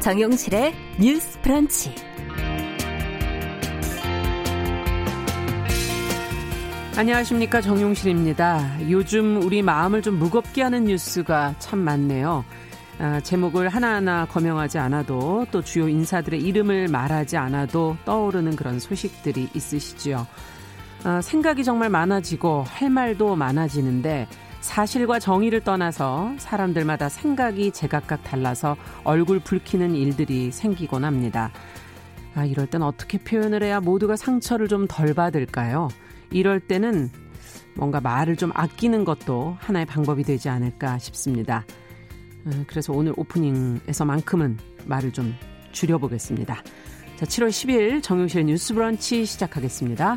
정용실의 뉴스 프런치. 안녕하십니까 정용실입니다. 요즘 우리 마음을 좀 무겁게 하는 뉴스가 참 많네요. 아, 제목을 하나하나 거명하지 않아도 또 주요 인사들의 이름을 말하지 않아도 떠오르는 그런 소식들이 있으시지요. 아, 생각이 정말 많아지고 할 말도 많아지는데 사실과 정의를 떠나서 사람들마다 생각이 제각각 달라서 얼굴 붉히는 일들이 생기곤 합니다. 아, 이럴 땐 어떻게 표현을 해야 모두가 상처를 좀 덜 받을까요? 이럴 때는 뭔가 말을 좀 아끼는 것도 하나의 방법이 되지 않을까 싶습니다. 음, 그래서 오늘 오프닝에서만큼은 말을 좀 줄여보겠습니다. 자, 7월 10일 정용실의 뉴스 브런치 시작하겠습니다.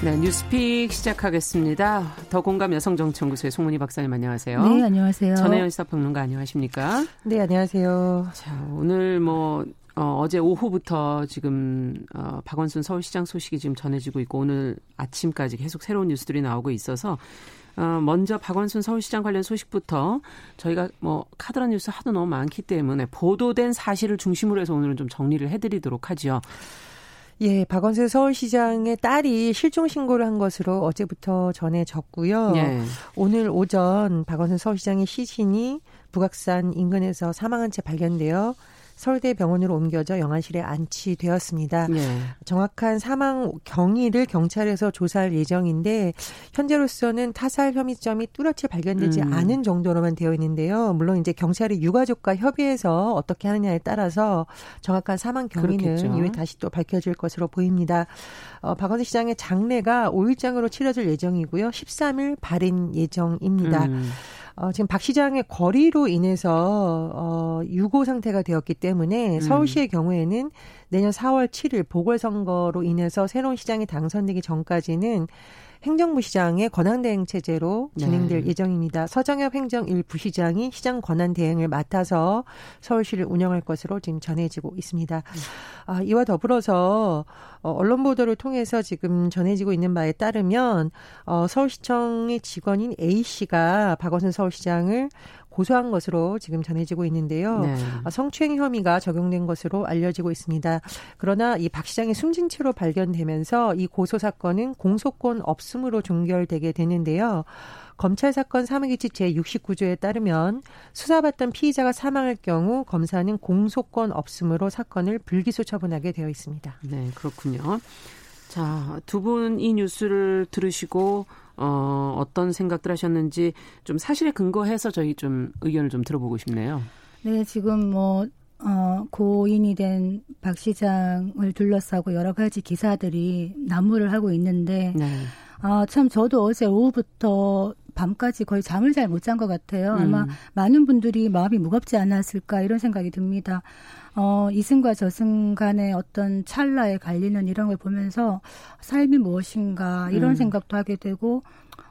네, 뉴스픽 시작하겠습니다. 더 공감 여성정치연구소의 송문희 박사님 안녕하세요. 네, 안녕하세요. 전혜연 시사평론가 안녕하십니까? 네, 안녕하세요. 자, 오늘 뭐 어, 어제 오후부터 지금 어, 박원순 서울시장 소식이 지금 전해지고 있고 오늘 아침까지 계속 새로운 뉴스들이 나오고 있어서 어, 먼저 박원순 서울시장 관련 소식부터 저희가 뭐 카드란 뉴스 하도 너무 많기 때문에 보도된 사실을 중심으로 해서 오늘은 좀 정리를 해드리도록 하죠. 예, 박원순 서울시장의 딸이 실종 신고를 한 것으로 어제부터 전해졌고요. 예. 오늘 오전 박원순 서울시장의 시신이 북악산 인근에서 사망한 채 발견되어 서울대 병원으로 옮겨져 영안실에 안치되었습니다. 네. 정확한 사망 경위를 경찰에서 조사할 예정인데 현재로서는 타살 혐의점이 뚜렷이 발견되지 음. 않은 정도로만 되어 있는데요. 물론 이제 경찰이 유가족과 협의해서 어떻게 하느냐에 따라서 정확한 사망 경위는. 이후에 다시 또 밝혀질 것으로 보입니다. 어, 박원순 시장의 장례가 5일장으로 치러질 예정이고요. 13일 발인 예정입니다. 음. 어, 지금 박 시장의 거리로 인해서 어, 유고 상태가 되었기 때문에 음. 서울시의 음. 경우에는 내년 4월 7일 보궐선거로 인해서 새로운 시장이 당선되기 전까지는 행정부 시장의 권한 대행 체제로 진행될 네. 예정입니다. 서정엽 행정 1부시장이 시장 권한 대행을 맡아서 서울시를 운영할 것으로 지금 전해지고 있습니다. 아, 이와 더불어서 어, 언론 보도를 통해서 지금 전해지고 있는 바에 따르면 어, 서울시청의 직원인 A 씨가 박원순 서울시장을 고소한 것으로 지금 전해지고 있는데요. 네. 아, 성추행 혐의가 적용된 것으로 알려지고 있습니다. 그러나 이 박 시장이 숨진 채로 발견되면서 이 고소 사건은 공소권 없음으로 종결되게 되는데요. 검찰 사건 사무규칙 제69조에 따르면 수사받던 피의자가 사망할 경우 검사는 공소권 없음으로 사건을 불기소 처분하게 되어 있습니다. 네, 그렇군요. 자, 두 분 이 뉴스를 들으시고 어, 어떤 생각들 하셨는지 좀 사실에 근거해서 저희 좀 의견을 좀 들어보고 싶네요. 네, 지금 뭐 어, 고인이 된 박 시장을 둘러싸고 여러 가지 기사들이 난무를 하고 있는데, 네. 아, 참 저도 어제 오후부터 밤까지 거의 잠을 잘 못 잔 것 같아요. 아마 음. 많은 분들이 마음이 무겁지 않았을까 이런 생각이 듭니다. 어, 이승과 저승 간의 어떤 찰나에 갈리는 이런 걸 보면서 삶이 무엇인가 이런 음. 생각도 하게 되고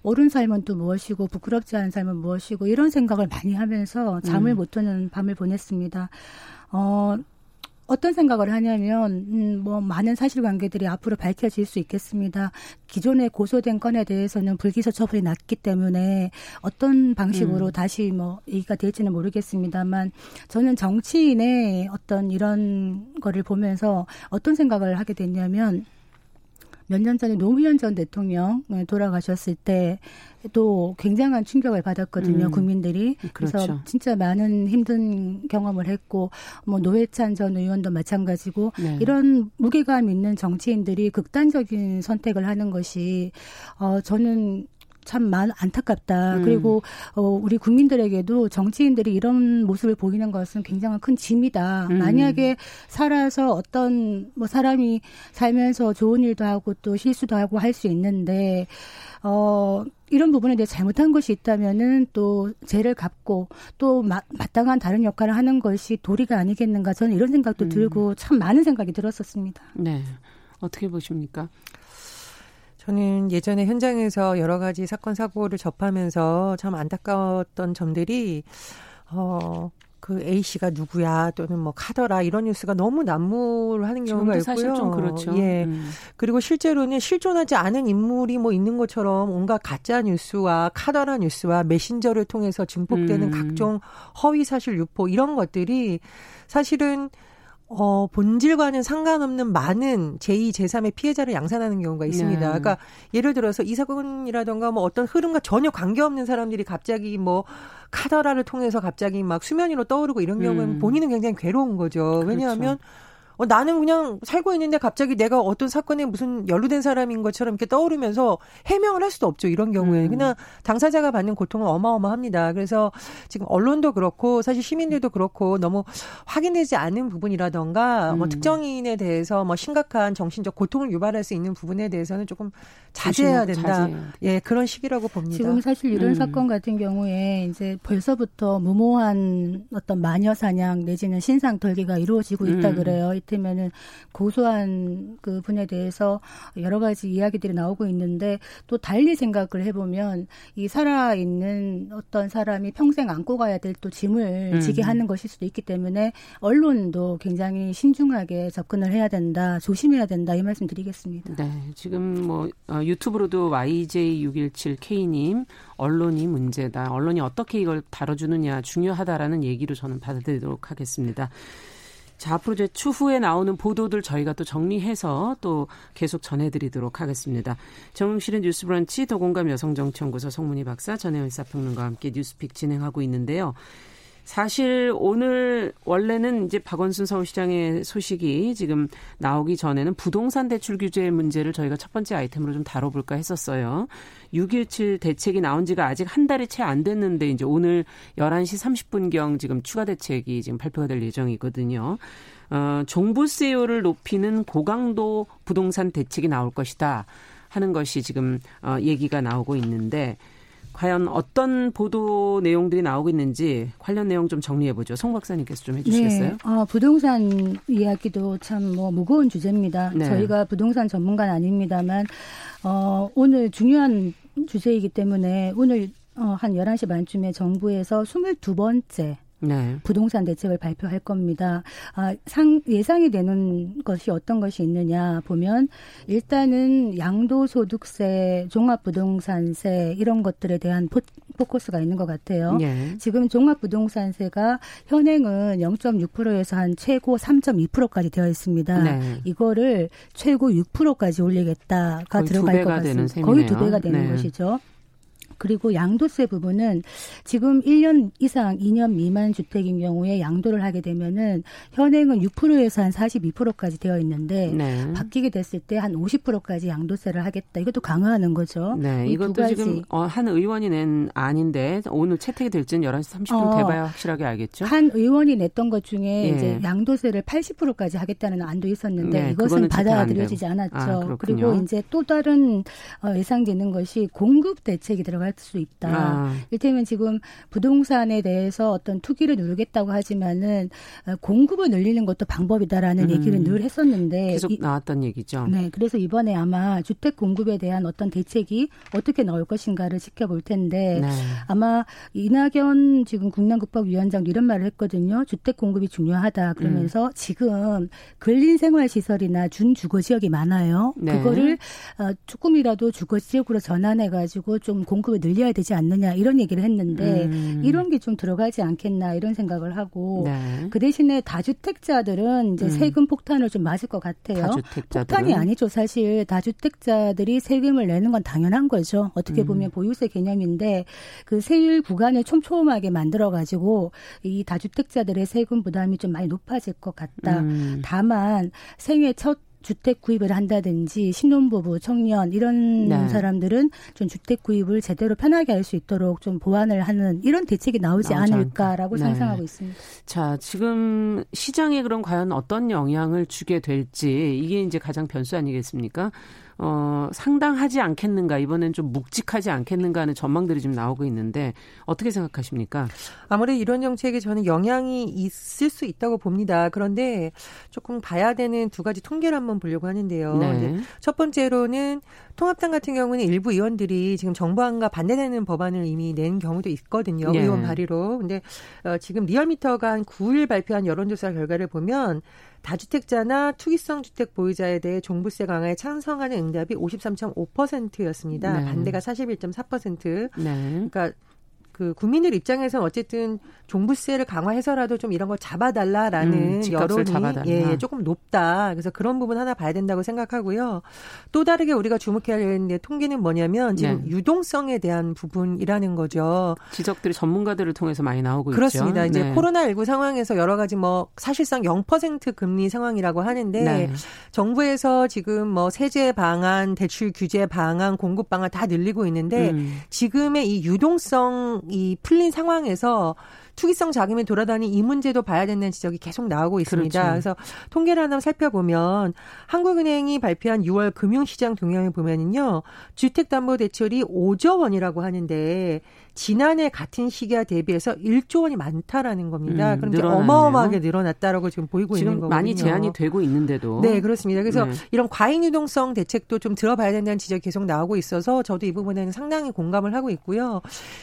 옳은 삶은 또 무엇이고 부끄럽지 않은 삶은 무엇이고 이런 생각을 많이 하면서 잠을 음. 못 드는 밤을 보냈습니다. 어, 어떤 생각을 하냐면 음, 뭐 많은 사실관계들이 앞으로 밝혀질 수 있겠습니다. 기존에 고소된 건에 대해서는 불기소 처분이 났기 때문에 어떤 방식으로 음. 다시 뭐 얘기가 될지는 모르겠습니다만 저는 정치인의 어떤 이런 거를 보면서 어떤 생각을 하게 됐냐면 몇 년 전에 노무현 전 대통령 돌아가셨을 때 또 굉장한 충격을 받았거든요 음. 국민들이 그래서 그렇죠. 진짜 많은 힘든 경험을 했고 뭐 노회찬 전 의원도 마찬가지고 네. 이런 무게감 있는 정치인들이 극단적인 선택을 하는 것이 어 저는 참 많, 안타깝다. 음. 그리고 어, 우리 국민들에게도 정치인들이 이런 모습을 보이는 것은 굉장한 큰 짐이다. 음. 만약에 살아서 어떤 뭐 사람이 살면서 좋은 일도 하고 또 실수도 하고 할 수 있는데 어 이런 부분에 대해 잘못한 것이 있다면은 또 죄를 갚고 또 마, 마땅한 다른 역할을 하는 것이 도리가 아니겠는가 저는 이런 생각도 음. 들고 참 많은 생각이 들었었습니다. 네. 어떻게 보십니까? 저는 예전에 현장에서 여러 가지 사건 사고를 접하면서 참 안타까웠던 점들이 어. 그 A 씨가 누구야 또는 뭐 카더라 이런 뉴스가 너무 난무하는 경우가 있고요. 사실 좀 그렇죠. 예. 음. 그리고 실제로는 실존하지 않은 인물이 뭐 있는 것처럼 온갖 가짜 뉴스와 카더라 뉴스와 메신저를 통해서 증폭되는 음. 각종 허위 사실 유포 이런 것들이 사실은 어, 본질과는 상관없는 많은 제2, 제3의 피해자를 양산하는 경우가 있습니다. 네. 그러니까 예를 들어서 이 사건이라던가 뭐 어떤 흐름과 전혀 관계없는 사람들이 갑자기 뭐 카더라를 통해서 갑자기 막 수면 위로 떠오르고 이런 경우에는 음. 본인은 굉장히 괴로운 거죠. 그렇죠. 왜냐하면 어, 나는 그냥 살고 있는데 갑자기 내가 어떤 사건에 무슨 연루된 사람인 것처럼 이렇게 떠오르면서 해명을 할 수도 없죠. 이런 경우에. 음. 그냥 당사자가 받는 고통은 어마어마합니다. 그래서 지금 언론도 그렇고 사실 시민들도 그렇고 너무 확인되지 않은 부분이라던가 뭐 음. 뭐 특정인에 대해서 뭐 심각한 정신적 고통을 유발할 수 있는 부분에 대해서는 조금 자제해야 된다. 자제해야 예, 그런 시기라고 봅니다. 지금 사실 이런 음. 사건 같은 경우에 이제 벌써부터 무모한 어떤 마녀 사냥 내지는 신상 털기가 이루어지고 있다 음. 그래요. 이를테면은 고소한 그 분에 대해서 여러 가지 이야기들이 나오고 있는데 또 달리 생각을 해보면 이 살아 있는 어떤 사람이 평생 안고 가야 될 또 짐을 음. 지게 하는 것일 수도 있기 때문에 언론도 굉장히 신중하게 접근을 해야 된다, 조심해야 된다 이 말씀 드리겠습니다. 네, 지금 뭐 어, 유튜브로도 YJ617K님 언론이 문제다. 언론이 어떻게 이걸 다뤄주느냐 중요하다라는 얘기로 저는 받아들이도록 하겠습니다. 자, 앞으로 이제 추후에 나오는 보도들 저희가 또 정리해서 또 계속 전해드리도록 하겠습니다. 정용실의 뉴스 브런치 더공감 여성정치연구소 송문희 박사 전혜연 사평론가와 함께 뉴스픽 진행하고 있는데요. 사실 오늘 원래는 이제 박원순 서울시장의 소식이 지금 나오기 전에는 부동산 대출 규제 문제를 저희가 첫 번째 아이템으로 좀 다뤄볼까 했었어요. 6.17 대책이 나온 지가 아직 한 달이 채 안 됐는데 이제 오늘 11시 30분경 지금 추가 대책이 지금 발표가 될 예정이거든요. 어, 종부세율을 높이는 고강도 부동산 대책이 나올 것이다 하는 것이 지금 어, 얘기가 나오고 있는데 과연 어떤 보도 내용들이 나오고 있는지 관련 내용 좀 정리해 보죠. 송 박사님께서 좀 해주시겠어요? 네. 어, 부동산 이야기도 참 뭐 무거운 주제입니다. 네. 저희가 부동산 전문가는 아닙니다만 어, 오늘 중요한 주제이기 때문에 오늘 어, 한 11시 반쯤에 정부에서 22번째 네. 부동산 대책을 발표할 겁니다. 아, 상, 예상이 되는 것이 어떤 것이 있느냐 보면 일단은 양도소득세, 종합부동산세 이런 것들에 대한 포, 포커스가 있는 것 같아요. 네. 지금 종합부동산세가 현행은 0.6%에서 한 최고 3.2%까지 되어 있습니다. 네. 이거를 최고 6%까지 올리겠다가 들어갈 것 같습니다. 거의 두 배가 되는 네. 것이죠. 그리고 양도세 부분은 지금 1년 이상 2년 미만 주택인 경우에 양도를 하게 되면은 현행은 6%에서 한 42%까지 되어 있는데 네. 바뀌게 됐을 때 한 50%까지 양도세를 하겠다. 이것도 강화하는 거죠. 네, 이것도 지금 어, 한 의원이 낸 안인데 오늘 채택이 될지는 11시 30분 어, 돼봐야 확실하게 알겠죠. 한 의원이 냈던 것 중에 예. 이제 양도세를 80%까지 하겠다는 안도 있었는데 네, 이것은 받아들여지지 않았죠. 아, 그리고 이제 또 다른 어, 예상되는 것이 공급 대책이 들어 갈 할수 있다. 아. 일테면 지금 부동산에 대해서 어떤 투기를 누르겠다고 하지만은 어, 공급을 늘리는 것도 방법이다라는 음. 얘기를 늘 했었는데 계속 나왔던 얘기죠. 네, 그래서 이번에 아마 주택 공급에 대한 어떤 대책이 어떻게 나올 것인가를 지켜볼 텐데 네. 아마 이낙연 지금 국난국법위원장도 이런 말을 했거든요. 주택 공급이 중요하다 그러면서 음. 지금 근린 생활 시설이나 준 주거 지역이 많아요. 네. 그거를 어, 조금이라도 주거 지역으로 전환해 가지고 좀 공급을 공급을 늘려야 되지 않느냐 이런 얘기를 했는데 음. 이런 게 좀 들어가지 않겠나 이런 생각을 하고 네. 그 대신에 다주택자들은 이제 음. 세금 폭탄을 좀 맞을 것 같아요. 다주택자들은? 폭탄이 아니죠. 사실 다주택자들이 세금을 내는 건 당연한 거죠. 어떻게 음. 보면 보유세 개념인데 그 세율 구간을 촘촘하게 만들어 가지고 이 다주택자들의 세금 부담이 좀 많이 높아질 것 같다. 음. 다만 생애 첫 주택 구입을 한다든지 신혼부부, 청년 이런 네. 사람들은 좀 주택 구입을 제대로 편하게 할 수 있도록 좀 보완을 하는 이런 대책이 나오지 않을까라고 네. 상상하고 있습니다. 자, 지금 시장에 그럼 과연 어떤 영향을 주게 될지 이게 이제 가장 변수 아니겠습니까? 어, 상당하지 않겠는가, 이번엔 좀 묵직하지 않겠는가 하는 전망들이 지금 나오고 있는데, 어떻게 생각하십니까? 아무래도 이런 정책에 저는 영향이 있을 수 있다고 봅니다. 그런데 조금 봐야 되는 두 가지 통계를 한번 보려고 하는데요. 네. 첫 번째로는 통합당 같은 경우는 일부 의원들이 지금 정부안과 반대되는 법안을 이미 낸 경우도 있거든요. 네. 의원 발의로. 근데 어, 지금 리얼미터가 한 9일 발표한 여론조사 결과를 보면 다주택자나 투기성 주택 보유자에 대해 종부세 강화에 찬성하는 응답이 53.5%였습니다. 네. 반대가 41.4%. 네. 그러니까 그 국민들 입장에서는 어쨌든 종부세를 강화해서라도 좀 이런 걸 잡아달라라는 음, 여론이 잡아달라. 예, 조금 높다. 그래서 그런 부분 하나 봐야 된다고 생각하고요. 또 다르게 우리가 주목해야 되는 통계는 뭐냐면 지금 네. 유동성에 대한 부분이라는 거죠. 지적들이 전문가들을 통해서 많이 나오고 그렇습니다. 있죠. 이제 네. 코로나19 상황에서 여러 가지 뭐 사실상 0% 금리 상황이라고 하는데 네. 정부에서 지금 뭐 세제 방안, 대출 규제 방안, 공급 방안 다 늘리고 있는데 음. 지금의 이 유동성 이 풀린 상황에서 투기성 자금이 돌아다니 이 문제도 봐야 된다는 지적이 계속 나오고 있습니다. 그렇죠. 그래서 통계를 하나 살펴보면 한국은행이 발표한 6월 금융시장 동향을 보면은요. 주택담보대출이 5조 원이라고 하는데 지난해 같은 시기와 대비해서 1조 원이 많다라는 겁니다. 음, 그럼 이제 어마어마하게 늘어났다라고 지금 보이고 지금 있는 거거든요. 많이 제한이 되고 있는데도. 네, 그렇습니다. 그래서 네. 이런 과잉 유동성 대책도 좀 들어봐야 된다는 지적이 계속 나오고 있어서 저도 이 부분에는 상당히 공감을 하고 있고요.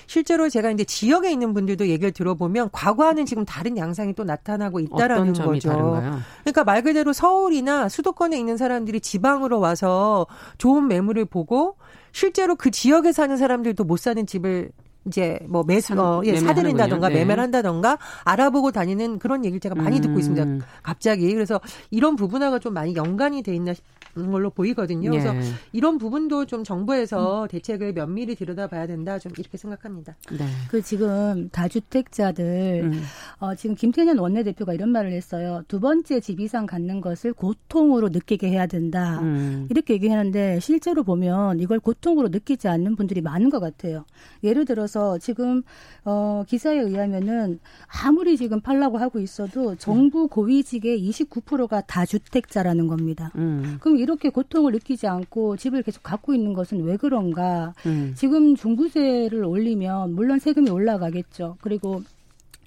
실제로 제가 이제 지역에 있는 분들도 얘기를 들어보면 과거와는 지금 다른 양상이 또 나타나고 있다라는 거죠. 다른가요? 그러니까 말 그대로 서울이나 수도권에 있는 사람들이 지방으로 와서 좋은 매물을 보고 실제로 그 지역에 사는 사람들도 못 사는 집을 이제 뭐 매수 어, 예, 사들인다던가 네. 매매를 한다던가 알아보고 다니는 그런 얘기를 제가 많이 음. 듣고 있습니다. 음. 갑자기 그래서 이런 부분하고 좀 많이 연관이 돼 있나 싶은 걸로 보이거든요. 예. 그래서 이런 부분도 좀 정부에서 음. 대책을 면밀히 들여다봐야 된다 좀 이렇게 생각합니다. 네. 그 지금 다주택자들 음. 어, 지금 김태년 원내대표가 이런 말을 했어요. 두 번째 집 이상 갖는 것을 고통으로 느끼게 해야 된다. 음. 이렇게 얘기하는데 실제로 보면 이걸 고통으로 느끼지 않는 분들이 많은 것 같아요. 예를 들어서 그래서 지금 어 기사에 의하면은 아무리 지금 팔라고 하고 있어도 정부 고위직의 29%가 다주택자라는 겁니다. 음. 그럼 이렇게 고통을 느끼지 않고 집을 계속 갖고 있는 것은 왜 그런가? 음. 지금 중부세를 올리면 물론 세금이 올라가겠죠. 그리고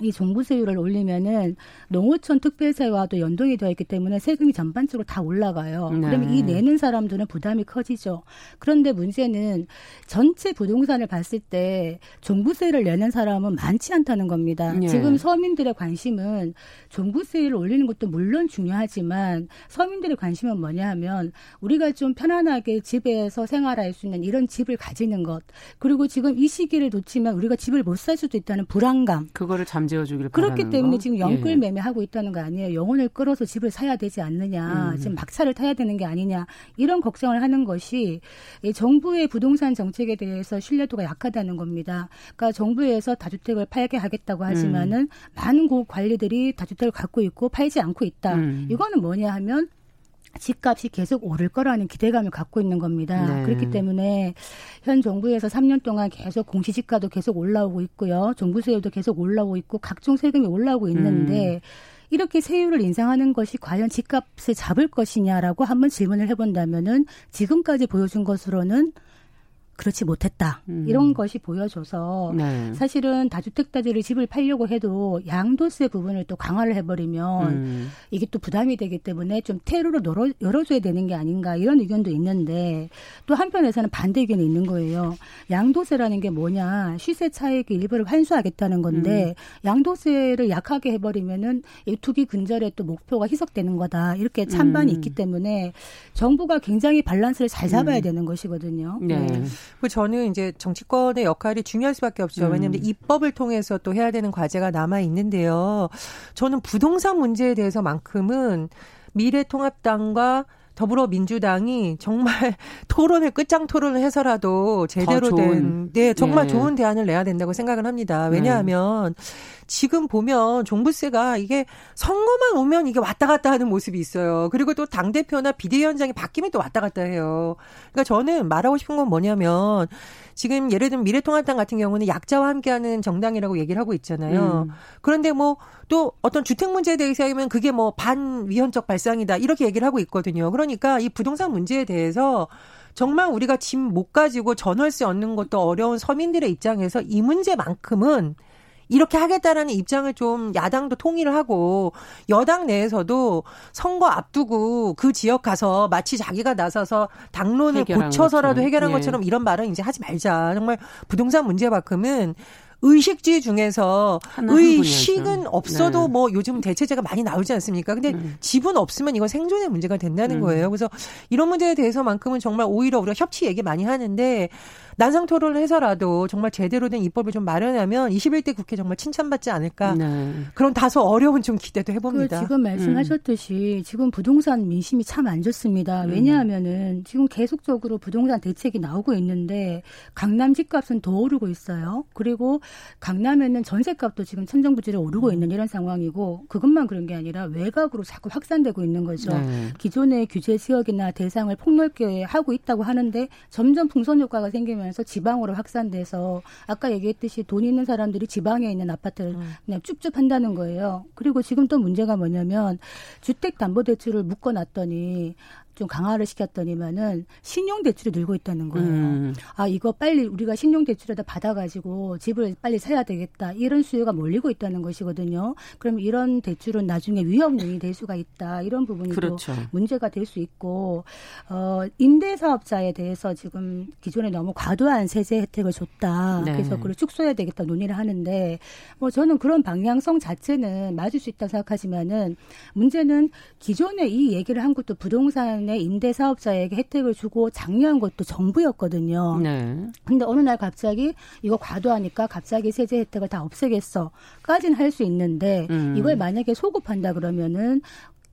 이 종부세율을 올리면은 농어촌 특별세와도 연동이 되어 있기 때문에 세금이 전반적으로 다 올라가요. 네. 그러면 이 내는 사람들은 부담이 커지죠. 그런데 문제는 전체 부동산을 봤을 때 종부세를 내는 사람은 많지 않다는 겁니다. 네. 지금 서민들의 관심은 종부세를 올리는 것도 물론 중요하지만 서민들의 관심은 뭐냐 하면 우리가 좀 편안하게 집에서 생활할 수 있는 이런 집을 가지는 것 그리고 지금 이 시기를 놓치면 우리가 집을 못 살 수도 있다는 불안감 그거를 잠 잠재워 주길 그렇기 때문에 거? 지금 영끌 예. 매매하고 있다는 거 아니에요. 영혼을 끌어서 집을 사야 되지 않느냐. 음. 지금 막차를 타야 되는 게 아니냐. 이런 걱정을 하는 것이 정부의 부동산 정책에 대해서 신뢰도가 약하다는 겁니다. 그러니까 정부에서 다주택을 팔게 하겠다고 하지만은 음. 많은 고 관리들이 다주택을 갖고 있고 팔지 않고 있다. 음. 이거는 뭐냐 하면 집값이 계속 오를 거라는 기대감을 갖고 있는 겁니다. 네. 그렇기 때문에 현 정부에서 3년 동안 계속 공시지가도 계속 올라오고 있고요. 정부세율도 계속 올라오고 있고 각종 세금이 올라오고 있는데 음. 이렇게 세율을 인상하는 것이 과연 집값을 잡을 것이냐라고 한번 질문을 해본다면은 지금까지 보여준 것으로는 그렇지 못했다. 음. 이런 것이 보여줘서 네. 사실은 다주택자들이 집을 팔려고 해도 양도세 부분을 또 강화를 해버리면 음. 이게 또 부담이 되기 때문에 좀 테러로 열어, 열어줘야 되는 게 아닌가 이런 의견도 있는데 또 한편에서는 반대 의견이 있는 거예요. 양도세라는 게 뭐냐 시세 차익의 일부를 환수하겠다는 건데 음. 양도세를 약하게 해버리면은 이 투기 근절의 또 목표가 희석되는 거다 이렇게 찬반이 음. 있기 때문에 정부가 굉장히 밸런스를 잘 잡아야 음. 되는 것이거든요. 네. 네. 그 저는 이제 정치권의 역할이 중요할 수밖에 없죠. 음. 왜냐하면 입법을 통해서 또 해야 되는 과제가 남아 있는데요. 저는 부동산 문제에 대해서만큼은 미래통합당과 더불어민주당이 정말 토론을 끝장 토론을 해서라도 제대로 된, 네, 정말 네. 좋은 대안을 내야 된다고 생각을 합니다. 왜냐하면 네. 지금 보면 종부세가 이게 선거만 오면 이게 왔다 갔다 하는 모습이 있어요. 그리고 또 당대표나 비대위원장이 바뀌면 또 왔다 갔다 해요. 그러니까 저는 말하고 싶은 건 뭐냐면 지금 예를 들면 미래통합당 같은 경우는 약자와 함께하는 정당이라고 얘기를 하고 있잖아요. 음. 그런데 뭐 또 어떤 주택 문제에 대해서 하면 그게 뭐 반위헌적 발상이다 이렇게 얘기를 하고 있거든요. 그러니까 이 부동산 문제에 대해서 정말 우리가 짐못 가지고 전월세 얻는 것도 어려운 서민들의 입장에서 이 문제만큼은 이렇게 하겠다라는 입장을 좀 야당도 통일을 하고 여당 내에서도 선거 앞두고 그 지역 가서 마치 자기가 나서서 당론을 고쳐서라도 것처럼. 해결한 예. 것처럼 이런 말은 이제 하지 말자. 정말 부동산 문제만큼은 의식주의 중에서 의식은 없어도 네. 뭐 요즘 대체제가 많이 나오지 않습니까? 근데 음. 집은 없으면 이건 생존의 문제가 된다는 음. 거예요. 그래서 이런 문제에 대해서만큼은 정말 오히려 우리가 협치 얘기 많이 하는데 난상 토론을 해서라도 정말 제대로 된 입법을 좀 마련하면 21대 국회 정말 칭찬받지 않을까. 네. 그런 다소 어려운 좀 기대도 해봅니다. 그 지금 말씀하셨듯이 음. 지금 부동산 민심이 참 안 좋습니다. 음. 왜냐하면은 지금 계속적으로 부동산 대책이 나오고 있는데 강남 집값은 더 오르고 있어요. 그리고 강남에는 전세값도 지금 천정부지를 오르고 있는 이런 상황이고 그것만 그런 게 아니라 외곽으로 자꾸 확산되고 있는 거죠. 네. 기존의 규제 지역이나 대상을 폭넓게 하고 있다고 하는데 점점 풍선 효과가 생기면 나면서 지방으로 확산돼서 아까 얘기했듯이 돈 있는 사람들이 지방에 있는 아파트를 음. 그냥 쭉쭉 한다는 거예요. 그리고 지금 또 문제가 뭐냐면 주택 담보 대출을 묶어 놨더니 좀 강화를 시켰더니만은 신용 대출이 늘고 있다는 거예요. 음. 아 이거 빨리 우리가 신용 대출에다 받아가지고 집을 빨리 사야 되겠다 이런 수요가 몰리고 있다는 것이거든요. 그럼 이런 대출은 나중에 위험 요인이 될 수가 있다 이런 부분이 그렇죠. 또 문제가 될 수 있고 어 임대 사업자에 대해서 지금 기존에 너무 과도한 세제 혜택을 줬다. 네. 그래서 그걸 축소해야 되겠다 논의를 하는데 뭐 저는 그런 방향성 자체는 맞을 수 있다 생각하지만은 문제는 기존에 이 얘기를 한 것도 부동산 때문에 임대 사업자에게 혜택을 주고 장려한 것도 정부였거든요. 네. 근데 어느 날 갑자기 이거 과도하니까 갑자기 세제 혜택을 다 없애겠어까지는 할 수 있는데 음. 이걸 만약에 소급한다 그러면은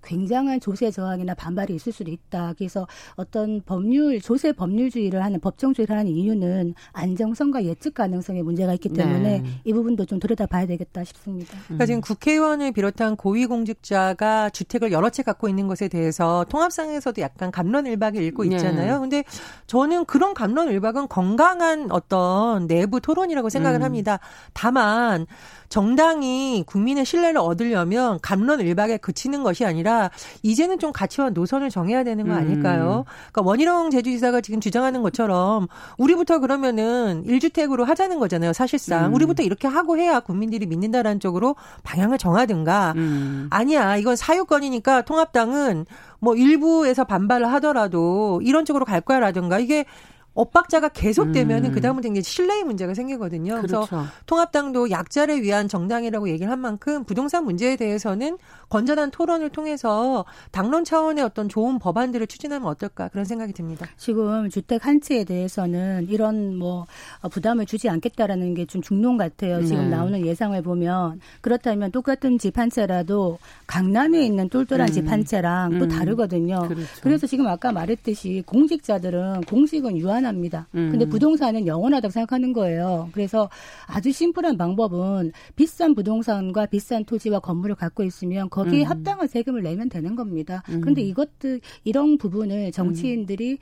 굉장한 조세 저항이나 반발이 있을 수도 있다. 그래서 어떤 법률 조세 법률주의를 하는 법정주의를 하는 이유는 안정성과 예측 가능성에 문제가 있기 때문에 네. 이 부분도 좀 들여다봐야 되겠다 싶습니다. 그러니까 지금 국회의원을 비롯한 고위공직자가 주택을 여러 채 갖고 있는 것에 대해서 통합상에서도 약간 감론을박을 읽고 네. 있잖아요. 네. 근데 저는 그런 감론을박은 건강한 어떤 내부 토론이라고 생각을 음. 합니다. 다만 정당이 국민의 신뢰를 얻으려면 감론 일박에 그치는 것이 아니라 이제는 좀 가치와 노선을 정해야 되는 거 아닐까요? 음. 그러니까 원희룡 제주지사가 지금 주장하는 것처럼 우리부터 그러면은 1주택으로 하자는 거잖아요. 사실상 음. 우리부터 이렇게 하고 해야 국민들이 믿는다라는 쪽으로 방향을 정하든가 음. 아니야 이건 사유권이니까 통합당은 뭐 일부에서 반발을 하더라도 이런 쪽으로 갈 거야라든가 이게 엇박자가 계속되면은 음. 그다음부터 이제 신뢰의 문제가 생기거든요. 그래서 그렇죠. 통합당도 약자를 위한 정당이라고 얘기를 한 만큼 부동산 문제에 대해서는 건전한 토론을 통해서 당론 차원의 어떤 좋은 법안들을 추진하면 어떨까 그런 생각이 듭니다. 지금 주택 한 채에 대해서는 이런 뭐 부담을 주지 않겠다라는 게 좀 중론 같아요. 지금 네. 나오는 예상을 보면 그렇다면 똑같은 집 한 채라도 강남에 있는 똘똘한 음. 집한 채랑 음. 또 다르거든요. 그렇죠. 그래서 지금 아까 말했듯이 공직자들은 공직은 유한 불안합니다. 음. 근데 부동산은 영원하다고 생각하는 거예요. 그래서 아주 심플한 방법은 비싼 부동산과 비싼 토지와 건물을 갖고 있으면 거기에 음. 합당한 세금을 내면 되는 겁니다. 음. 그런데 이것들 이런 부분을 정치인들이 음.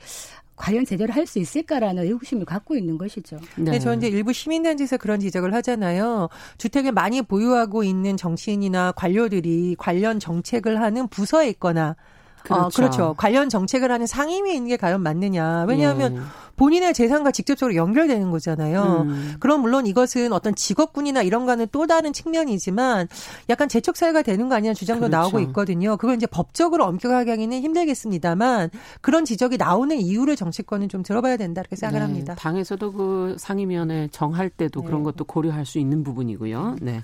과연 제대로 할 수 있을까라는 의구심을 갖고 있는 것이죠. 네. 네, 저는 이제 일부 시민단체에서 그런 지적을 하잖아요. 주택을 많이 보유하고 있는 정치인이나 관료들이 관련 정책을 하는 부서에 있거나 그렇죠. 어, 그렇죠. 관련 정책을 하는 상임위에 있는 게 과연 맞느냐. 왜냐하면 예. 본인의 재산과 직접적으로 연결되는 거잖아요. 음. 그럼 물론 이것은 어떤 직업군이나 이런 거는 또 다른 측면이지만 약간 재척 사유가 되는 거 아니냐 주장도 그렇죠. 나오고 있거든요. 그걸 이제 법적으로 엄격하게 하기는 힘들겠습니다만 그런 지적이 나오는 이유를 정치권은 좀 들어봐야 된다 이렇게 생각을 네. 합니다. 당에서도 그 상임위원회 정할 때도 네. 그런 것도 고려할 수 있는 부분이고요. 네.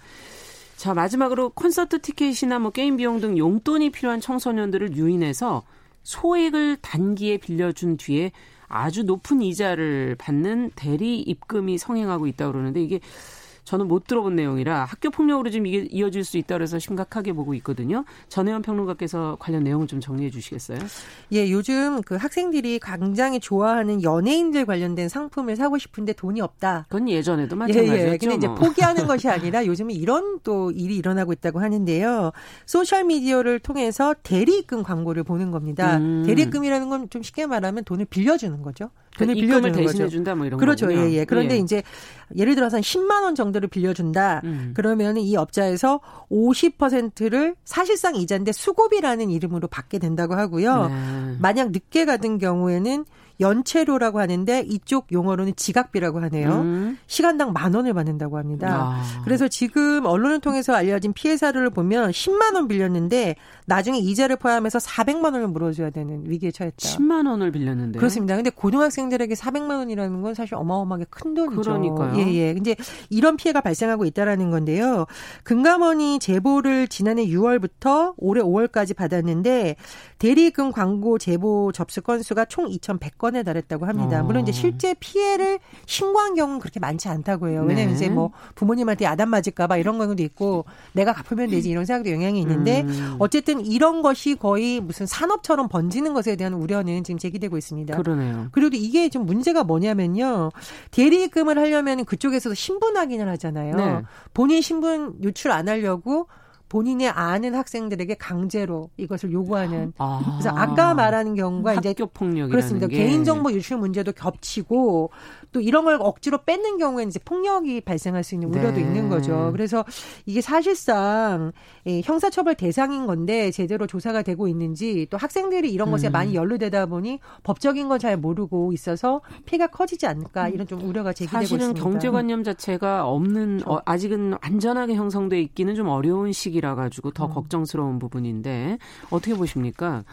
자, 마지막으로 콘서트 티켓이나 뭐 게임 비용 등 용돈이 필요한 청소년들을 유인해서 소액을 단기에 빌려준 뒤에 아주 높은 이자를 받는 대리 입금이 성행하고 있다고 그러는데 이게 저는 못 들어본 내용이라 학교 폭력으로 좀 이게 이어질 수 있다 그래서 심각하게 보고 있거든요. 전혜원 평론가께서 관련 내용을 좀 정리해 주시겠어요? 예, 요즘 그 학생들이 굉장히 좋아하는 연예인들 관련된 상품을 사고 싶은데 돈이 없다. 그건 예전에도 마찬가지였죠. 예, 예. 근데 이제 뭐. 포기하는 것이 아니라 요즘은 이런 또 일이 일어나고 있다고 하는데요. 소셜 미디어를 통해서 대리입금 광고를 보는 겁니다. 음. 대리입금이라는 건 좀 쉽게 말하면 돈을 빌려주는 거죠. 돈을 빌려주는 대신해 준다 뭐 이런 그렇죠. 거군요. 예, 예. 그런데 예. 이제 예를 들어서 한 10만 원 정도를 빌려준다. 음. 그러면 이 업자에서 50%를 사실상 이자인데 수고비라는 이름으로 받게 된다고 하고요. 네. 만약 늦게 갚은 경우에는 연체료라고 하는데 이쪽 용어로는 지각비라고 하네요. 음. 시간당 만 원을 받는다고 합니다. 아. 그래서 지금 언론을 통해서 알려진 피해 사례를 보면 10만 원 빌렸는데 나중에 이자를 포함해서 400만 원을 물어줘야 되는 위기에 처했다. 10만 원을 빌렸는데 그렇습니다. 근데 고등학생들에게 400만 원이라는 건 사실 어마어마하게 큰 돈이죠. 그러니까요. 예, 예. 근데 이런 피해가 발생하고 있다라는 건데요. 금감원이 제보를 지난해 6월부터 올해 5월까지 받았는데 대리금 광고 제보 접수 건수가 총 2,100건 에 달했다고 합니다. 어. 물론 이제 실제 피해를 신고한 경우는 그렇게 많지 않다고 해요. 왜냐면 네. 이제 뭐 부모님한테 야단 맞을까봐 이런 경우도 있고 내가 갚으면 되지 이런 생각도 영향이 있는데 음. 어쨌든 이런 것이 거의 무슨 산업처럼 번지는 것에 대한 우려는 지금 제기되고 있습니다. 그러네요. 그리고 이게 좀 문제가 뭐냐면요. 대리금을 하려면 그쪽에서도 신분 확인을 하잖아요. 네. 본인 신분 유출 안 하려고 본인의 아는 학생들에게 강제로 이것을 요구하는 아. 그래서 아까 말하는 경우가 이제 폭력 그렇습니다. 개인정보 유출 문제도 겹치고 또 이런 걸 억지로 뺏는 경우에는 이제 폭력이 발생할 수 있는 우려도 네. 있는 거죠. 그래서 이게 사실상 형사처벌 대상인 건데 제대로 조사가 되고 있는지 또 학생들이 이런 것에 음. 많이 연루되다 보니 법적인 건 잘 모르고 있어서 피해가 커지지 않을까 이런 좀 우려가 제기되고 사실은 있습니다. 사실은 경제관념 자체가 없는 어, 아직은 안전하게 형성돼 있기는 좀 어려운 시기라 가지고 더 음. 걱정스러운 부분인데 어떻게 보십니까?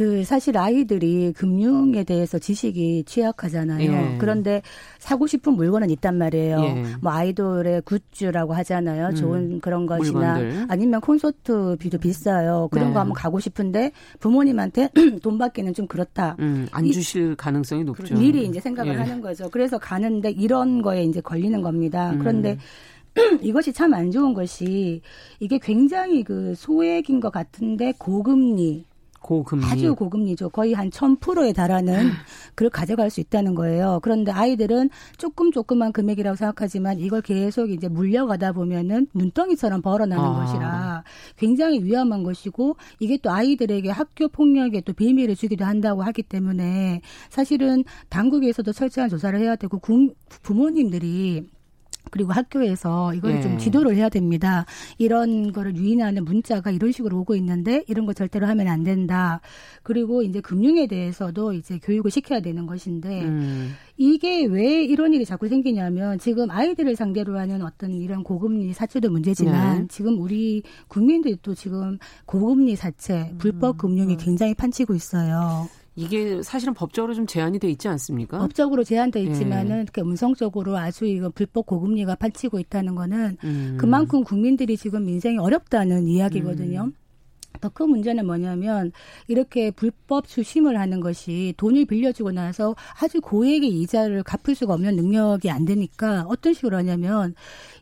그 사실 아이들이 금융에 대해서 지식이 취약하잖아요. 예. 그런데 사고 싶은 물건은 있단 말이에요. 예. 뭐 아이돌의 굿즈라고 하잖아요. 음. 좋은 그런 것이나 물건들. 아니면 콘서트 비도 비싸요. 그런 네. 거 한번 가고 싶은데 부모님한테 돈 받기는 좀 그렇다. 음, 안 주실 이, 가능성이 높죠. 미리 이제 생각을 예. 하는 거죠. 그래서 가는데 이런 거에 이제 걸리는 겁니다. 음. 그런데 이것이 참 안 좋은 것이 이게 굉장히 그 소액인 것 같은데 고금리 고금리. 아주 고금리죠. 거의 한 1000%에 달하는 그걸 가져갈 수 있다는 거예요. 그런데 아이들은 조금 조금만 금액이라고 생각하지만 이걸 계속 이제 물려가다 보면은 눈덩이처럼 벌어나는 아. 것이라 굉장히 위험한 것이고 이게 또 아이들에게 학교 폭력에 또 비밀을 주기도 한다고 하기 때문에 사실은 당국에서도 철저한 조사를 해야 되고 부모님들이 그리고 학교에서 이걸 예. 좀 지도를 해야 됩니다. 이런 거를 유인하는 문자가 이런 식으로 오고 있는데 이런 거 절대로 하면 안 된다. 그리고 이제 금융에 대해서도 이제 교육을 시켜야 되는 것인데 음. 이게 왜 이런 일이 자꾸 생기냐면 지금 아이들을 상대로 하는 어떤 이런 고금리 사채도 문제지만 네. 지금 우리 국민들도 지금 고금리 사채, 불법 금융이 음. 굉장히 판치고 있어요. 이게 사실은 법적으로 좀 제한이 돼 있지 않습니까? 법적으로 제한돼 있지만은 예. 음성적으로 아주 이거 불법 고금리가 판치고 있다는 거는 음. 그만큼 국민들이 지금 민생이 어렵다는 이야기거든요. 음. 더큰 문제는 뭐냐면 이렇게 불법 수심을 하는 것이 돈을 빌려주고 나서 아주 고액의 이자를 갚을 수가 없는 능력이 안 되니까 어떤 식으로 하냐면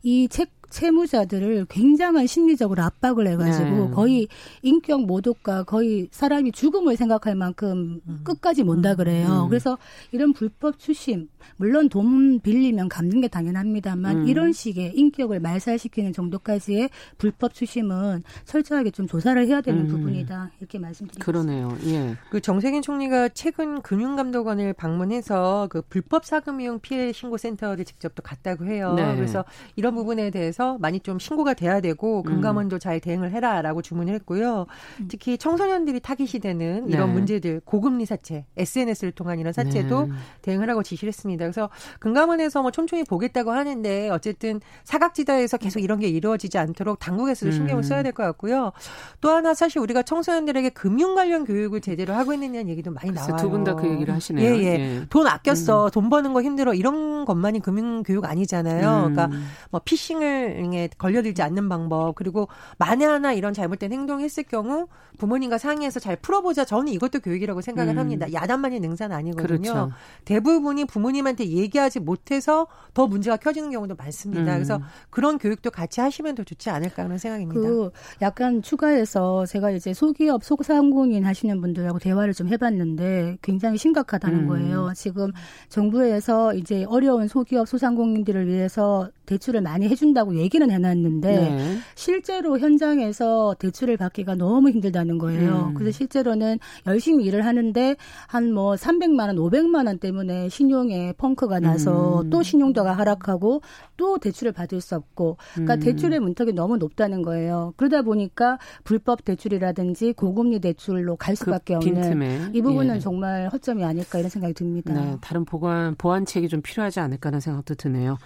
이 책 채무자들을 굉장한 심리적으로 압박을 해가지고 네. 거의 인격 모독과 거의 사람이 죽음을 생각할 만큼 음. 끝까지 못다 그래요. 음. 그래서 이런 불법 추심, 물론 돈 빌리면 갚는 게 당연합니다만 음. 이런 식의 인격을 말살시키는 정도까지의 불법 추심은 철저하게 좀 조사를 해야 되는 음. 부분이다 이렇게 말씀드립니다. 그러네요. 예. 그 정세균 총리가 최근 금융감독원을 방문해서 그 불법 사금 이용 피해 신고 센터를 직접 또 갔다고 해요. 네. 그래서 이런 부분에 대해서 대해서 많이 좀 신고가 돼야 되고 금감원도 음. 잘 대응을 해라라고 주문을 했고요. 음. 특히 청소년들이 타깃이 되는 이런 네. 문제들 고금리 사채, SNS를 통한 이런 사채도 네. 대응하라고 지시를 했습니다. 그래서 금감원에서 뭐 촘촘히 보겠다고 하는데 어쨌든 사각지대에서 계속 이런 게 이루어지지 않도록 당국에서도 신경을 써야 음. 될것 같고요. 또 하나 사실 우리가 청소년들에게 금융 관련 교육을 제대로 하고 있느냐는 얘기도 많이 나와요. 두 분 다 그 얘기를 하시네요. 예, 예. 예. 돈 아꼈어. 음. 돈 버는 거 힘들어. 이런 것만이 금융 교육 아니잖아요. 음. 그러니까 뭐 피싱을 걸려들지 않는 방법 그리고 만에 하나 이런 잘못된 행동했을 경우 부모님과 상의해서 잘 풀어보자. 저는 이것도 교육이라고 생각을 음. 합니다. 야단만이 능사는 아니거든요. 그렇죠. 대부분이 부모님 한테 얘기하지 못해서 더 문제가 커지는 경우도 많습니다. 음. 그래서 그런 교육도 같이 하시면 더 좋지 않을까 하는 생각입니다. 그 약간 추가해서 제가 이제 소기업 소상공인 하시는 분들하고 대화를 좀 해봤는데 굉장히 심각하다는 음. 거예요. 지금 정부에서 이제 어려운 소기업 소상공인들을 위해서 대출을 많이 해준다고 얘기는 해놨는데 네. 실제로 현장에서 대출을 받기가 너무 힘들다는 거예요. 음. 그래서 실제로는 열심히 일을 하는데 한 뭐 300만 원, 500만 원 때문에 신용에 펑크가 나서 음. 또 신용도가 하락하고 또 대출을 받을 수 없고 그러니까 음. 대출의 문턱이 너무 높다는 거예요. 그러다 보니까 불법 대출이라든지 고금리 대출로 갈그 수밖에 그 없는 이 부분은 예. 정말 허점이 아닐까 이런 생각이 듭니다. 네, 다른 보관 보완책이 좀 필요하지 않을까 하는 생각도 드네요.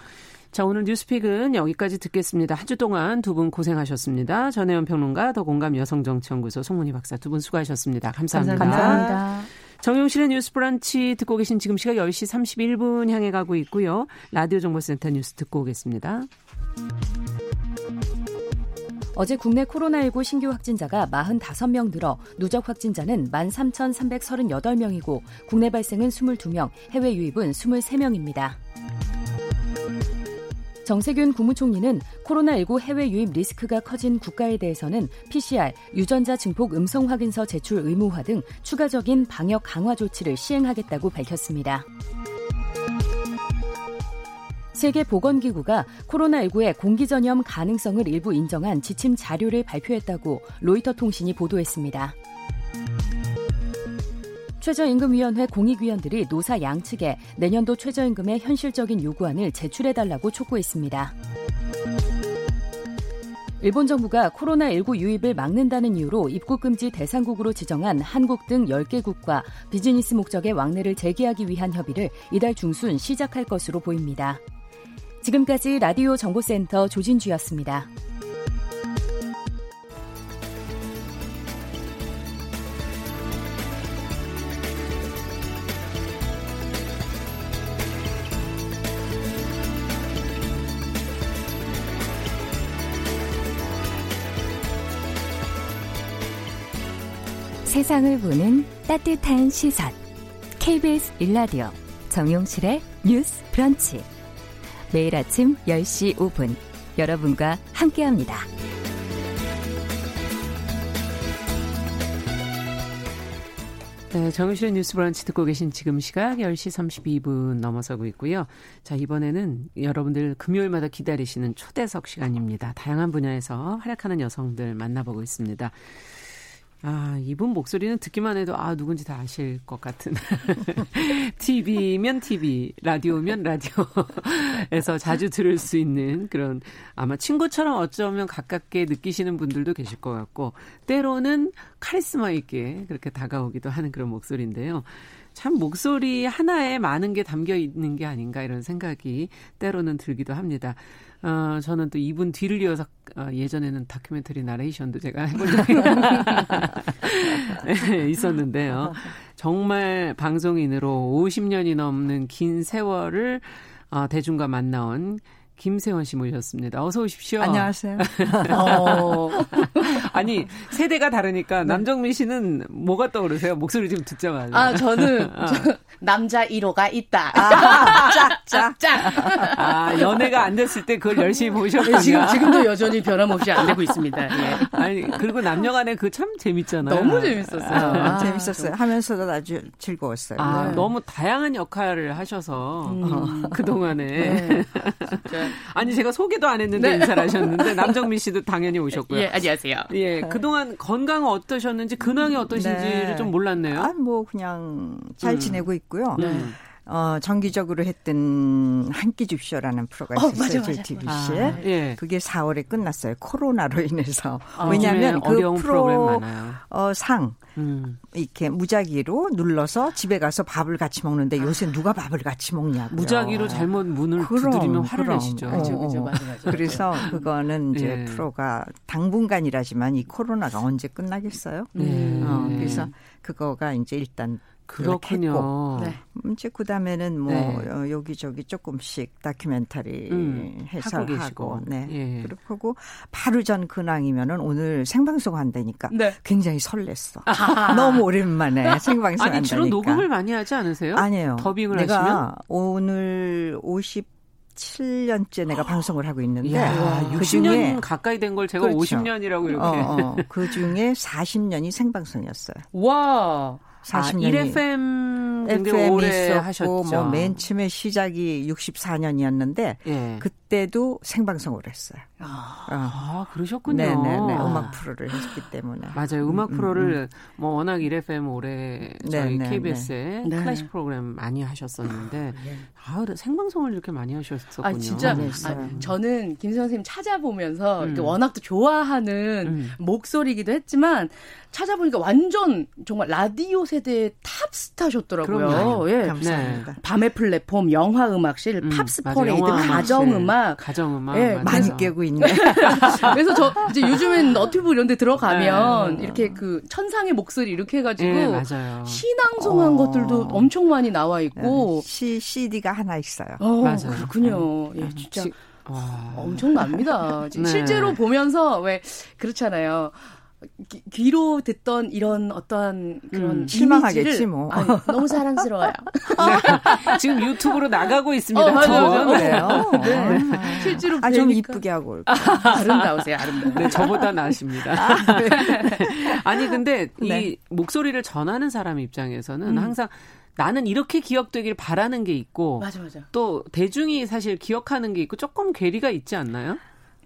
자, 오늘 뉴스픽은 여기까지 듣겠습니다. 한 주 동안 두 분 고생하셨습니다. 전혜연 평론가, 더 공감 여성정치연구소 송문희 박사 두 분 수고하셨습니다. 감사합니다. 감사합니다. 정용실의 뉴스 브런치 듣고 계신 지금 시각 10시 31분 향해 가고 있고요. 라디오 정보센터 뉴스 듣고 오겠습니다. 어제 국내 코로나19 신규 확진자가 45명 늘어 누적 확진자는 13,338명이고 국내 발생은 22명, 해외 유입은 23명입니다. 정세균 국무총리는 코로나19 해외 유입 리스크가 커진 국가에 대해서는 PCR, 유전자 증폭 음성 확인서 제출 의무화 등 추가적인 방역 강화 조치를 시행하겠다고 밝혔습니다. 세계보건기구가 코로나19의 공기전염 가능성을 일부 인정한 지침 자료를 발표했다고 로이터 통신이 보도했습니다. 최저임금위원회 공익위원들이 노사 양측에 내년도 최저임금의 현실적인 요구안을 제출해달라고 촉구했습니다. 일본 정부가 코로나19 유입을 막는다는 이유로 입국금지 대상국으로 지정한 한국 등 10개국과 비즈니스 목적의 왕래를 재개하기 위한 협의를 이달 중순 시작할 것으로 보입니다. 지금까지 라디오 정보센터 조진주였습니다. 세상을 보는 따뜻한 시선. KBS 일라디오 정용실의 뉴스 브런치. 매일 아침 10시 5분 여러분과 함께합니다. 네, 정용실의 뉴스 브런치 듣고 계신 지금 시각 10시 32분 넘어서고 있고요. 자, 이번에는 여러분들 금요일마다 기다리시는 초대석 시간입니다. 다양한 분야에서 활약하는 여성들 만나보고 있습니다. 아, 이분 목소리는 듣기만 해도 아, 누군지 다 아실 것 같은. TV면 TV, 라디오면 라디오에서 자주 들을 수 있는 그런 아마 친구처럼 어쩌면 가깝게 느끼시는 분들도 계실 것 같고, 때로는 카리스마 있게 그렇게 다가오기도 하는 그런 목소리인데요. 참 목소리 하나에 많은 게 담겨 있는 게 아닌가 이런 생각이 때로는 들기도 합니다. 어, 저는 또 이분 뒤를 이어서 어, 예전에는 다큐멘터리 나레이션도 제가 해본 적이 네, 있었는데요. 정말 방송인으로 50년이 넘는 긴 세월을 어, 대중과 만나온 김세원 씨 모셨습니다. 어서 오십시오. 안녕하세요. 어. 아니 세대가 다르니까 남정민 씨는 뭐가 떠오르세요? 목소리 지금 듣자마자. 아 저는 어. 저, 남자 1호가 있다. 아, 짝, 짝, 짝. 아, 연애가 안 됐을 때 그걸 열심히 보셨군요. 네, 지금, 지금도 여전히 변함없이 안 되고 있습니다. 예. 아니, 그리고 남녀 간에 그 참 재밌잖아요. 너무 재밌었어요. 아, 아, 재밌었어요. 하면서도 아주 즐거웠어요. 아, 네. 너무 다양한 역할을 하셔서 음. 그동안에. 네. 아니, 제가 소개도 안 했는데 네. 인사를 하셨는데 남정민 씨도 당연히 오셨고요. 예, 안녕하세요. 예, 그동안 건강은 어떠셨는지 근황이 어떠신지를 네. 좀 몰랐네요. 아, 뭐 그냥 잘 음. 지내고 있고 있고요. 네. 어, 정기적으로 했던 한 끼 줍쇼라는 프로가 어, 있었어요. 어, JTBC에. 아, 예. 그게 4월에 끝났어요. 코로나로 인해서. 아, 왜냐하면 그 프로 어, 상 음. 이렇게 무작위로 눌러서 집에 가서 밥을 같이 먹는데 요새 누가 밥을 같이 먹냐고. 무작위로 잘못 문을 그럼, 두드리면 화를 그럼. 내시죠. 어, 그죠, 그죠, 맞아, 맞아. 그래서 그거는 이제 예. 프로가 당분간이라지만 이 코로나가 언제 끝나겠어요? 음. 어, 그래서 그거가 이제 일단 그렇군요. 네. 음, 이제 그다음에는 뭐 네. 어, 여기저기 조금씩 다큐멘터리 음, 해설하고 하고 네. 예. 그렇게 하고 바로 전 근황이면은 오늘 생방송 한다니까 네. 굉장히 설렜어. 아하. 너무 오랜만에 생방송 아니, 한다니까. 주로 녹음을 많이 하지 않으세요? 아니에요. 더빙을 내가 하시면? 오늘 50 7년째 내가 방송을 하고 있는데 야, 그 60년 가까이 된 걸 제가 그렇죠. 50년이라고 이렇게 어, 어. 그 중에 40년이 생방송이었어요. 와. 40년이 아, 1FM 굉장히 오래 하셨죠. 뭐맨 처음에 시작이 64년이었는데 예. 그때도 생방송을 했어요. 아, 어. 아 그러셨군요. 네네네. 음악 프로를 했기 때문에. 맞아요. 음악 음, 프로를 음, 음. 뭐 워낙 1FM 오래 저희 네네, KBS에 네. 클래식 프로그램 많이 하셨었는데 아, 예. 아, 생방송을 이렇게 많이 하셨었군요. 아, 진짜. 아, 저는 김 선생님 찾아보면서 음. 워낙 또 좋아하는 음. 목소리기도 했지만 찾아보니까 완전 정말 라디오 세대의 탑스타셨더라고요. 예. 감사합니다. 네. 밤의 플랫폼, 영화 음악실, 음, 팝스 퍼레이드, 가정 음악, 가정 음악 예, 많이 꿰고 있네. 그래서 저 이제 요즘엔 너튜브 이런 데 들어가면 네. 이렇게 그 천상의 목소리 이렇게 해 가지고 네, 신앙송한 어. 것들도 엄청 많이 나와 있고 네. 시 CD가 하나 있어요. 어, 맞아요. 그렇군요. 예, 진짜 지, 엄청납니다. 네. 실제로 보면서 왜 그렇잖아요. 귀, 로 듣던 이런 어떠한 그런 음, 실망하겠지 뭐. 아니, 너무 사랑스러워요. 네. 지금 유튜브로 나가고 있습니다. 어, 맞아요. 그래요. 네. 네. 실제로 아, 좀 이쁘게 하고 올게요. 아름다우세요, 아름다워. 네, 저보다 나으십니다. 아, 네. 아니 근데 이 네. 목소리를 전하는 사람 입장에서는 음. 항상 나는 이렇게 기억되길 바라는 게 있고 맞아, 맞아. 또 대중이 사실 기억하는 게 있고 조금 괴리가 있지 않나요?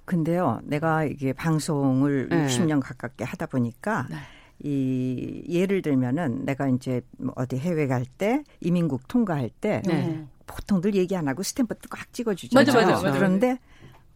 근데요, 내가 이게 방송을 네. 60년 가깝게 하다 보니까 네. 이 예를 들면은 내가 이제 뭐 어디 해외 갈 때 이민국 통과할 때 네. 보통들 얘기 안 하고 스탬프 꽉 찍어주잖아요. 맞아, 맞아, 맞아. 그런데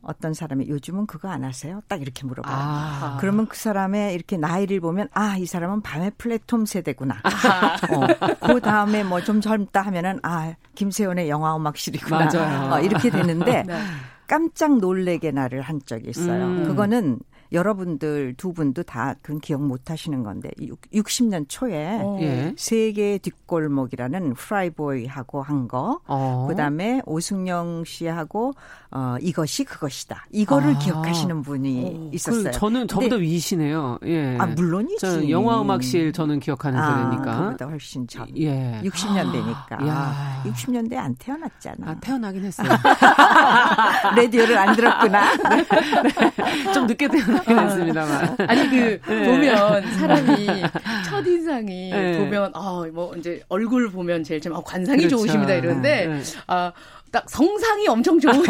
어떤 사람이 요즘은 그거 안 하세요? 딱 이렇게 물어봐요. 아. 그러면 그 사람의 이렇게 나이를 보면 아, 이 사람은 밤의 플랫폼 세대구나. 아. 어, 그 다음에 뭐 좀 젊다 하면은 아, 김세원의 영화 음악실이구나. 맞아요. 어, 이렇게 되는데 네. 깜짝 놀래게 나를 한 적이 있어요. 음. 그거는 여러분들 두 분도 다 그건 기억 못 하시는 건데 60년 초에 어. 예. 세계 뒷골목이라는 프라이보이하고 한 거, 어. 그다음에 오승영 씨하고 어 이것이 그것이다. 이거를 아. 기억하시는 분이 어. 있었어요. 그 저는 저보다 위시네요. 예. 아 물론이지. 저는 영화 음악실 저는 기억하는 아, 세대니까. 그보다 훨씬 전. 예. 60년대니까. 아. 60년대 안 태어났잖아. 아, 태어나긴 했어요. 라디오를 안 들었구나. 네. 네. 좀 늦게 태어나. 그긴 했습니다만. 아니 그 네. 보면 사람이 첫 인상이 네. 보면 아뭐 이제 얼굴 보면 제일 좀 아, 관상이 그렇죠. 좋으십니다 이러는데 네. 아. 딱 성상이 엄청 좋으시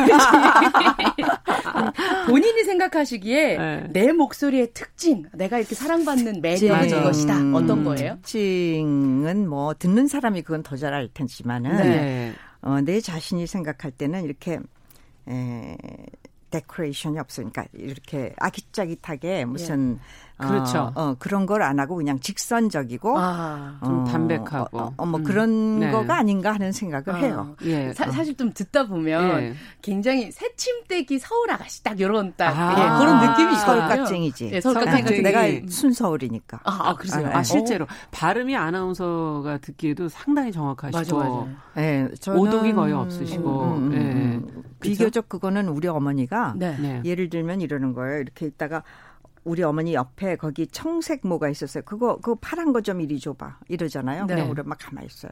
본인이 생각하시기에 네. 내 목소리의 특징, 내가 이렇게 사랑받는 매력이 것이다. 음, 어떤 거예요? 특징은 뭐 듣는 사람이 그건 더 잘알 텐지만은 네. 어, 내 자신이 생각할 때는 이렇게 에, 데코레이션이 없으니까 이렇게 아기자기하게 무슨 예. 그렇죠. 어, 어, 그런 걸 안 하고 그냥 직선적이고 아, 좀 어, 담백하고 어, 어, 뭐 음. 그런 네. 거가 아닌가 하는 생각을 아, 해요. 예. 사, 실좀 듣다 보면 예. 굉장히 새침대기 서울 아가씨 딱 이런 딱 아, 예, 그런 느낌이. 서울깍쟁이지. 예, 서울깍쟁이. 내가 순서울이니까. 아, 아 그러세요. 아, 아 실제로 발음이 아나운서가 듣기에도 상당히 정확하시고 맞아, 맞아. 예, 오독이 거의 없으시고 음, 음, 음, 예. 비교적 그거는 우리 어머니가 네. 예를 들면 이러는 거예요. 이렇게 있다가 우리 어머니 옆에 거기 청색 뭐가 있었어요. 그거 그거 파란 거 좀 이리 줘봐 이러잖아요. 네. 그냥 우리 막 가만히 있어요.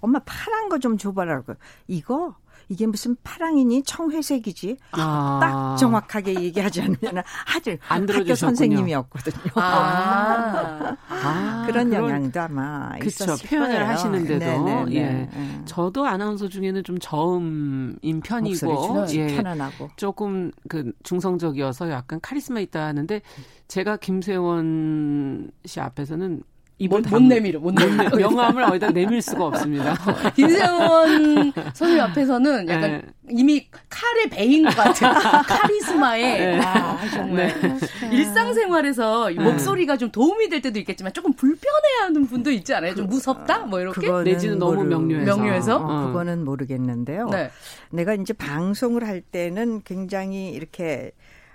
엄마 파란 거 좀 줘봐라고. 이거 이게 무슨 파랑이니 청회색이지 아. 딱 정확하게 얘기하지 않으면 아주 안 학교 선생님이었거든요. 아. 아. 그런 영향도 아마 그렇죠 표현을 거예요. 하시는데도 네네네. 네, 예. 네. 저도 아나운서 중에는 좀 저음인 편이고 예. 편안하고 조금 그 중성적이어서 약간 카리스마 있다 하는데 제가 김세원 씨 앞에서는 입을 못, 못 내밀어, 못 내밀어. 명함을 어디다 내밀 수가 없습니다. 김세원 선생님 앞에서는 약간 네. 이미 칼에 베인 것 같은 카리스마에 네. 아, 정말 네. 일상생활에서 네. 목소리가 좀 도움이 될 때도 있겠지만 조금 불편해하는 분도 있지 않아요? 좀 무섭다, 뭐 이렇게 내지는 너무 명료해서. 명료해서 어, 그거는 모르겠는데요. 네. 내가 이제 방송을 할 때는 굉장히 이렇게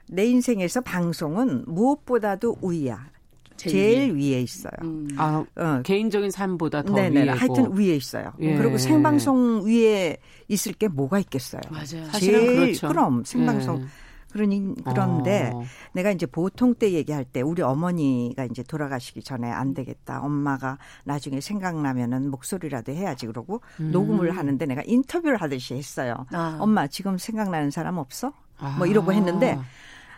내 인생에서 방송은 무엇보다도 우위야. 제일, 제일 위에 있어요. 음. 아, 어. 개인적인 삶보다 더 네네, 위에 하여튼 위에 있어요. 예. 그리고 생방송 위에 있을 게 뭐가 있겠어요. 맞아요. 제일 그렇죠. 그럼 생방송 예. 그러니 그런데 어. 내가 이제 보통 때 얘기할 때 우리 어머니가 이제 돌아가시기 전에 안 되겠다. 엄마가 나중에 생각나면은 목소리라도 해야지 그러고 음. 녹음을 하는데 내가 인터뷰를 하듯이 했어요. 아. 엄마 지금 생각나는 사람 없어? 뭐 이러고 했는데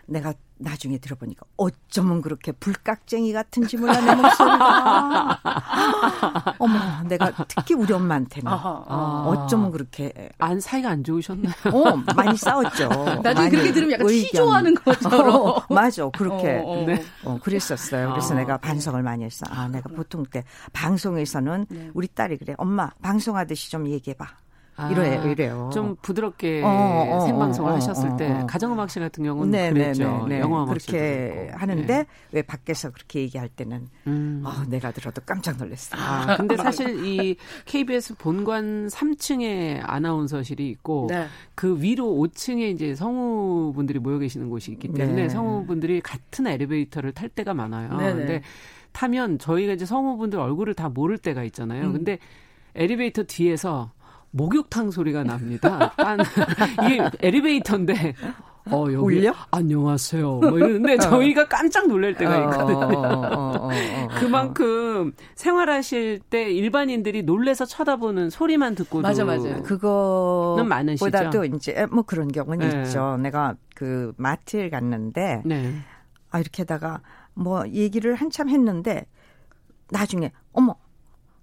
내가 나중에 들어보니까 어쩌면 그렇게 불깍쟁이 같은지 몰라 내 목소리가. 어머, 내가 특히 우리 엄마한테는 아. 어쩌면 그렇게 안 사이가 안 좋으셨나요? 어, 많이 싸웠죠. 나중에 그렇게 들으면 약간 시조하는 것처럼. 어, 맞아, 그렇게. 어, 어. 네. 어, 그랬었어요. 그래서 아. 내가 반성을 많이 했어. 아, 내가 보통 때 방송에서는 네. 우리 딸이 그래. 엄마 방송하듯이 좀 얘기해봐. 아, 이래요, 이래요. 좀 부드럽게 어, 어, 어 생방송을 어, 하셨을 때 어, 가정음악실 같은 경우는 네, 네 그랬죠. 네, 네, 영어 그렇게 하는데 네. 왜 밖에서 그렇게 얘기할 때는 음. 어, 내가 들어도 깜짝 놀랐어요. 아, 근데 사실 이 KBS 본관 3층에 아나운서실이 있고 네. 그 위로 5층에 이제 성우분들이 모여 계시는 곳이 있기 때문에 네. 성우분들이 같은 엘리베이터를 탈 때가 많아요. 네, 근데 타면 저희가 이제 성우분들 얼굴을 다 모를 때가 있잖아요. 음. 근데 엘리베이터 뒤에서 목욕탕 소리가 납니다. 딴, 이게 엘리베이터인데 어, 여기 울려? 안녕하세요. 뭐 이러는데 어. 저희가 깜짝 놀랄 때가 어, 있거든요. 어, 그만큼 생활하실 때 일반인들이 놀래서 쳐다보는 소리만 듣고도 맞아 맞아. 그거는 많으시죠. 보다도 이제 뭐 그런 경우는 네. 있죠. 내가 그 마트에 갔는데 네. 아 이렇게다가 뭐 얘기를 한참 했는데 나중에 어머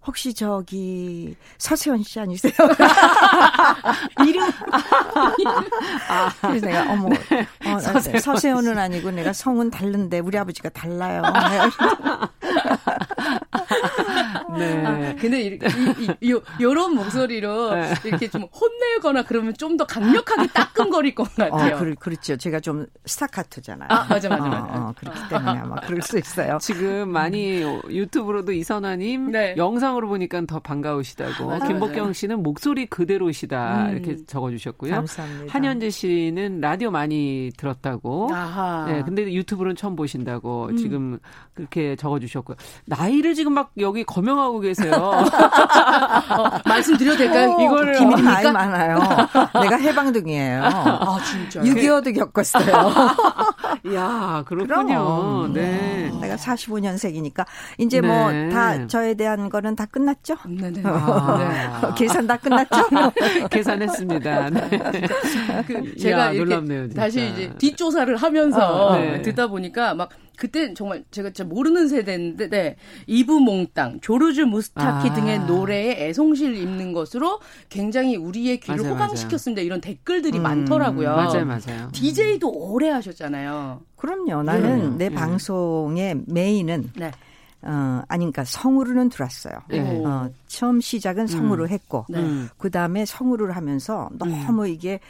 혹시 저기 서세원 씨 아니세요? 이름 아, 그래서 내가 어머 네. 어, 서세원, 서세원은 아니고 내가 성은 다른데 우리 아버지가 달라요. 네. 아, 근데 이, 이, 이, 요런 목소리로 네. 이렇게 좀 혼내거나 그러면 좀 더 강력하게 따끔거릴 것 같아요. 어, 그, 그렇죠. 제가 좀 스타카토잖아요. 아, 맞아, 맞아, 맞아. 어, 어, 그렇기 때문에 아마 그럴 수 있어요. 지금 많이 유튜브로도 이선아님 네. 영상 으로 보니까 더 반가우시다고. 아, 김복경 씨는 목소리 그대로시다. 음. 이렇게 적어주셨고요. 감사합니다. 한현재 씨는 라디오 많이 들었다고. 아하. 네, 근데 유튜브는 처음 보신다고 음. 지금 그렇게 적어주셨고요. 나이를 지금 막 여기 거명하고 계세요. 어, 말씀드려도 될까요? 어, 이거를 비밀이 나이 많아요. 내가 해방둥이에요. 아 진짜. 6.25도 겪었어요. 야 그렇군요. 네. 내가 45년생이니까 이제 뭐 네. 뭐다 저에 대한 거는 다 끝났죠? 네네. 아. 네. 계산 다 끝났죠? 계산했습니다. 네. 그 제가 야, 이렇게 놀랍네요, 다시 이제 뒷조사를 하면서 어, 네. 듣다 보니까 막 그때 정말 제가 진짜 모르는 세대인데 네. 이브 몽땅, 조르주 무스타키 아. 등의 노래에 애송실 입는 것으로 굉장히 우리의 귀를 맞아요, 호강시켰습니다. 맞아요. 이런 댓글들이 음, 많더라고요. 맞아요, 맞아요. DJ도 오래 하셨잖아요. 그럼요. 나는 네. 내 네. 방송의 메인은 네. 어, 아니, 그러니까 성우로는 들어왔어요. 네. 어, 처음 시작은 성우로 음. 했고, 네. 그 다음에 성우를 하면서 너무 음. 이게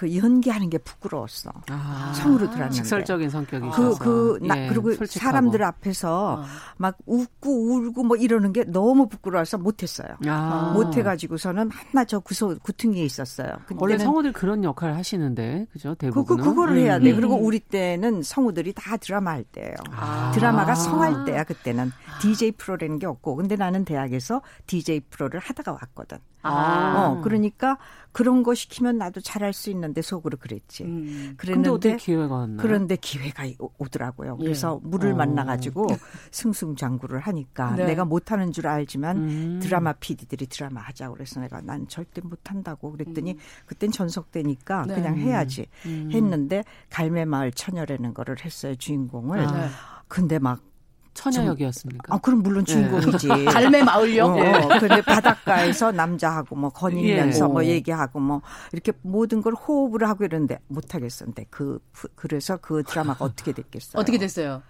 그 연기하는 게 부끄러웠어. 아, 성으로 들었는데. 직설적인 성격이 그, 그, 나, 예, 그리고 솔직하고. 사람들 앞에서 어. 막 웃고 울고 뭐 이러는 게 너무 부끄러워서 못했어요. 아. 못해가지고서는 한나 저 구소, 구퉁이에 있었어요. 원래 성우들 그런 역할을 하시는데, 그죠? 대부분. 그, 그, 그거를 해야 돼. 음. 그리고 우리 때는 성우들이 다 드라마 할 때예요. 아. 드라마가 성할 때야, 그때는. DJ 프로라는 게 없고. 근데 나는 대학에서 DJ 프로를 하다가 왔거든. 아. 어, 그러니까 그런 거 시키면 나도 잘할 수 있는데 속으로 그랬지. 음. 그랬는데 기회가? 그런데 기회가 오더라고요. 예. 그래서 물을 어. 만나가지고 승승장구를 하니까 네. 내가 못하는 줄 알지만 음. 드라마 PD들이 드라마 하자고 그래서 내가 난 절대 못한다고 그랬더니 음. 그땐 전속되니까 네. 그냥 해야지 음. 했는데 갈매마을 처녀라는 거를 했어요 주인공을. 아. 근데 막 처녀 역이었습니까? 아, 그럼 물론 네. 주인공이지. 네. 갈매 마을역. 어, 네. 근데 바닷가에서 남자하고 뭐 거닐면서 예. 뭐 얘기하고 뭐 이렇게 모든 걸 호흡을 하고 이러는데 못 하겠었는데 그 그래서 그 드라마가 어떻게 됐겠어요? 어떻게 됐어요?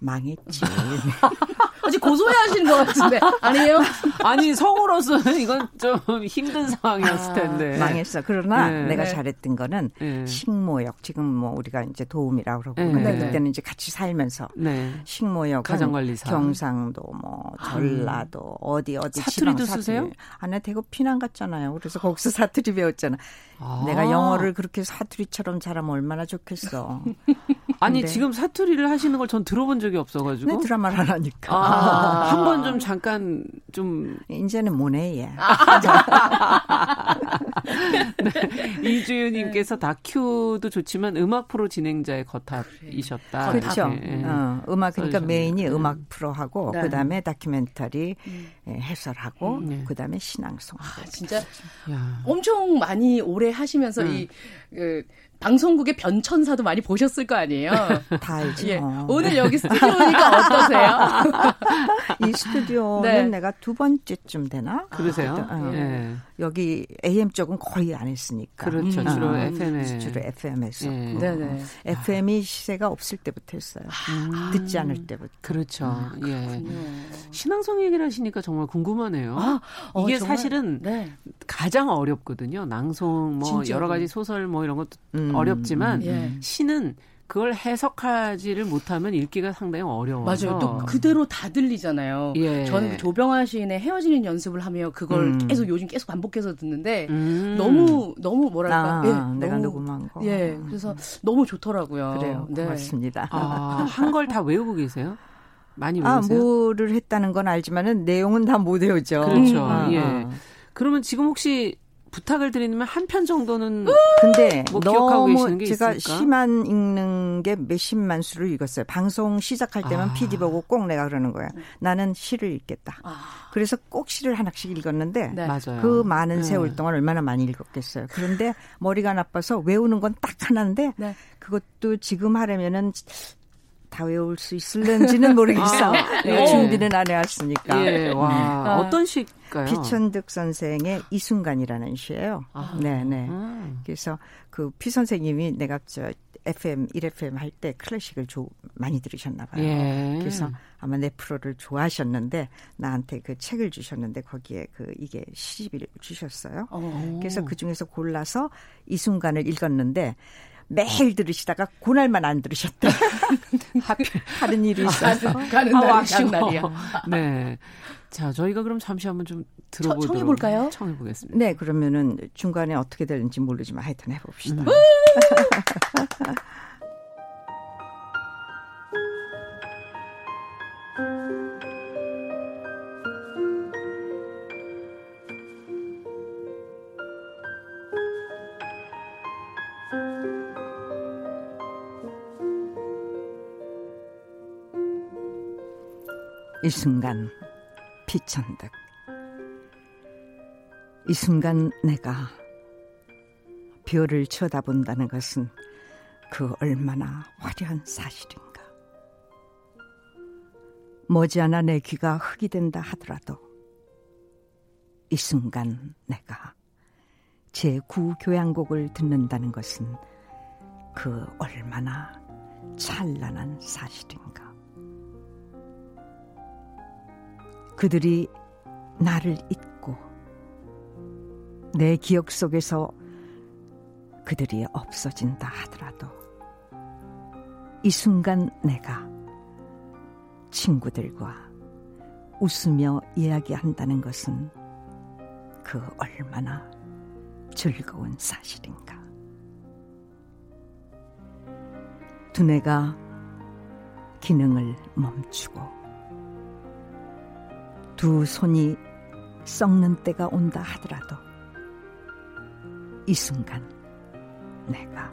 망했지. 아직 고소해 하시는 것 같은데 아니에요? 아니 성우로서는 이건 좀 힘든 상황이었을 아, 텐데 아, 망했어. 그러나 네. 내가 네. 잘했던 거는 네. 식모역 지금 뭐 우리가 이제 도움이라고 그러고 네. 근데 그때는 이제 같이 살면서 네. 식모역 가정관리사 경상도 뭐 전라도 아. 어디 어디 사투리도 사투리. 쓰세요? 안에 대구 피난 갔잖아요. 그래서 거기서 사투리 배웠잖아. 아. 내가 영어를 그렇게 사투리처럼 잘하면 얼마나 좋겠어. 아니 지금 사투리를 하시는 걸 전 들어본 적이 없어가지고. 네, 드라마를 안 하니까. 아, 한번 좀 잠깐 좀. 이제는 모네 예. 네, 이주윤님께서 다큐도 좋지만 음악 프로 진행자의 거탑이셨다. 그렇죠. 네. 어, 음악 그러니까 메인이 음. 악 프로하고 네. 그다음에 다큐멘터리 음. 예, 해설하고 음, 네. 그다음에 신앙송. 아, 진짜 야. 엄청 많이 오래 하시면서 음. 이 그, 방송국의 변천사도 많이 보셨을 거 아니에요? 다 알죠. 예. 오늘 여기 스튜디오니까 어떠세요? 이 스튜디오는 네. 내가 두 번째쯤 되나? 그러세요? 어. 예. 여기 AM 쪽은 거의 안 했으니까. 그렇죠. 음. 주로 FM에. 주로 FM에서. 예. 네네. FM이 시세가 없을 때부터 했어요. 아. 듣지 않을 때부터. 그렇죠. 아, 예. 신앙성 얘기를 하시니까 정말 궁금하네요. 아, 어, 이게 정말? 사실은 네. 가장 어렵거든요. 낭송 뭐 진짜로. 여러 가지 소설 뭐 이런 것도 음. 어렵지만 예. 시는 그걸 해석하지를 못하면 읽기가 상당히 어려워요. 맞아요. 또 그대로 다 들리잖아요. 예. 저는 그 조병아 시인의 헤어지는 연습을 하며 그걸 음. 계속 요즘 계속 반복해서 듣는데 음. 너무 너무 뭐랄까? 아, 예, 내가 너무, 녹음한 거. 예, 그래서 너무 좋더라고요. 그래요. 네. 고맙습니다. 아, 한 걸 다 외우고 계세요? 많이 아, 외우세요? 아, 뭐를 했다는 건 알지만은 내용은 다 못 외우죠. 그렇죠. 음. 예. 그러면 지금 혹시 부탁을 드리면 한 편 정도는 근데 뭐 기억하고 계시는 게 제가 있을까? 시만 읽는 게 몇십만 수를 읽었어요. 방송 시작할 때만 아. PD 보고 꼭 내가 그러는 거야. 나는 시를 읽겠다. 아. 그래서 꼭 시를 하나씩 읽었는데 네. 맞아요. 그 많은 네. 세월 동안 얼마나 많이 읽었겠어요. 그런데 머리가 나빠서 외우는 건 딱 하나인데 네. 그것도 지금 하려면은 다 외울 수 있을는지는 모르겠어. 아, 예. 준비는 안 해왔으니까. 예, 와. 음. 어떤 시일까요? 피천득 선생의 이 순간이라는 시예요. 아. 네, 네. 음. 그래서 그 피 선생님이 내가 저 FM 1FM 할 때 클래식을 조, 많이 들으셨나 봐요. 예. 그래서 아마 내 프로를 좋아하셨는데 나한테 그 책을 주셨는데 거기에 그 이게 시집을 주셨어요. 오. 그래서 그 중에서 골라서 이 순간을 읽었는데 매일 들으시다가 그날만 안 들으셨다. 하필 하는 일이 있어서 가는 아, 날이 장날이야. 네. 자, 저희가 그럼 잠시 한번 좀 들어보도록 청해 볼까요? 청해 보겠습니다. 네, 그러면은 중간에 어떻게 되는지 모르지만 하여튼 해 봅시다. 음. 이 순간 피천득 이 순간 내가 별을 쳐다본다는 것은 그 얼마나 화려한 사실인가. 머지않아 내 귀가 흙이 된다 하더라도 이 순간 내가 제 구교향곡을 듣는다는 것은 그 얼마나 찬란한 사실인가. 그들이 나를 잊고 내 기억 속에서 그들이 없어진다 하더라도 이 순간 내가 친구들과 웃으며 이야기한다는 것은 그 얼마나 즐거운 사실인가. 두뇌가 기능을 멈추고 두 손이 썩는 때가 온다 하더라도 이 순간 내가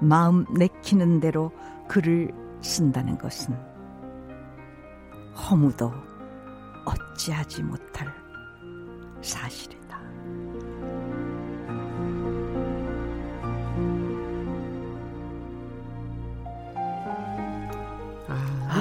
마음 내키는 대로 글을 쓴다는 것은 허무도 어찌하지 못할 사실이다.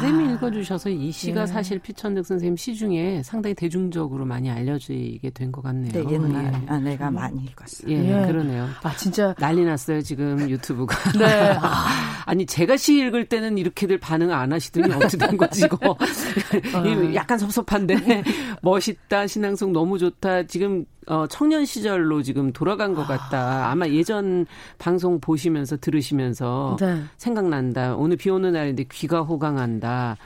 읽어주셔서 이 시가 예. 사실 피천득 선생님 시 중에 상당히 대중적으로 많이 알려지게 된 것 같네요. 네, 옛날 예. 아, 내가 많이 읽었어요. 예, 예, 그러네요. 아, 진짜 난리 났어요 지금 유튜브가. 네. 아. 니 제가 시 읽을 때는 이렇게들 반응 안 하시더니 어떻게 된 거지 이거. 어. 약간 섭섭한데 멋있다 신앙송 너무 좋다 지금 어, 청년 시절로 지금 돌아간 것 같다. 아마 예전 방송 보시면서 들으시면서 네. 생각난다. 오늘 비 오는 날인데 귀가 호강한다.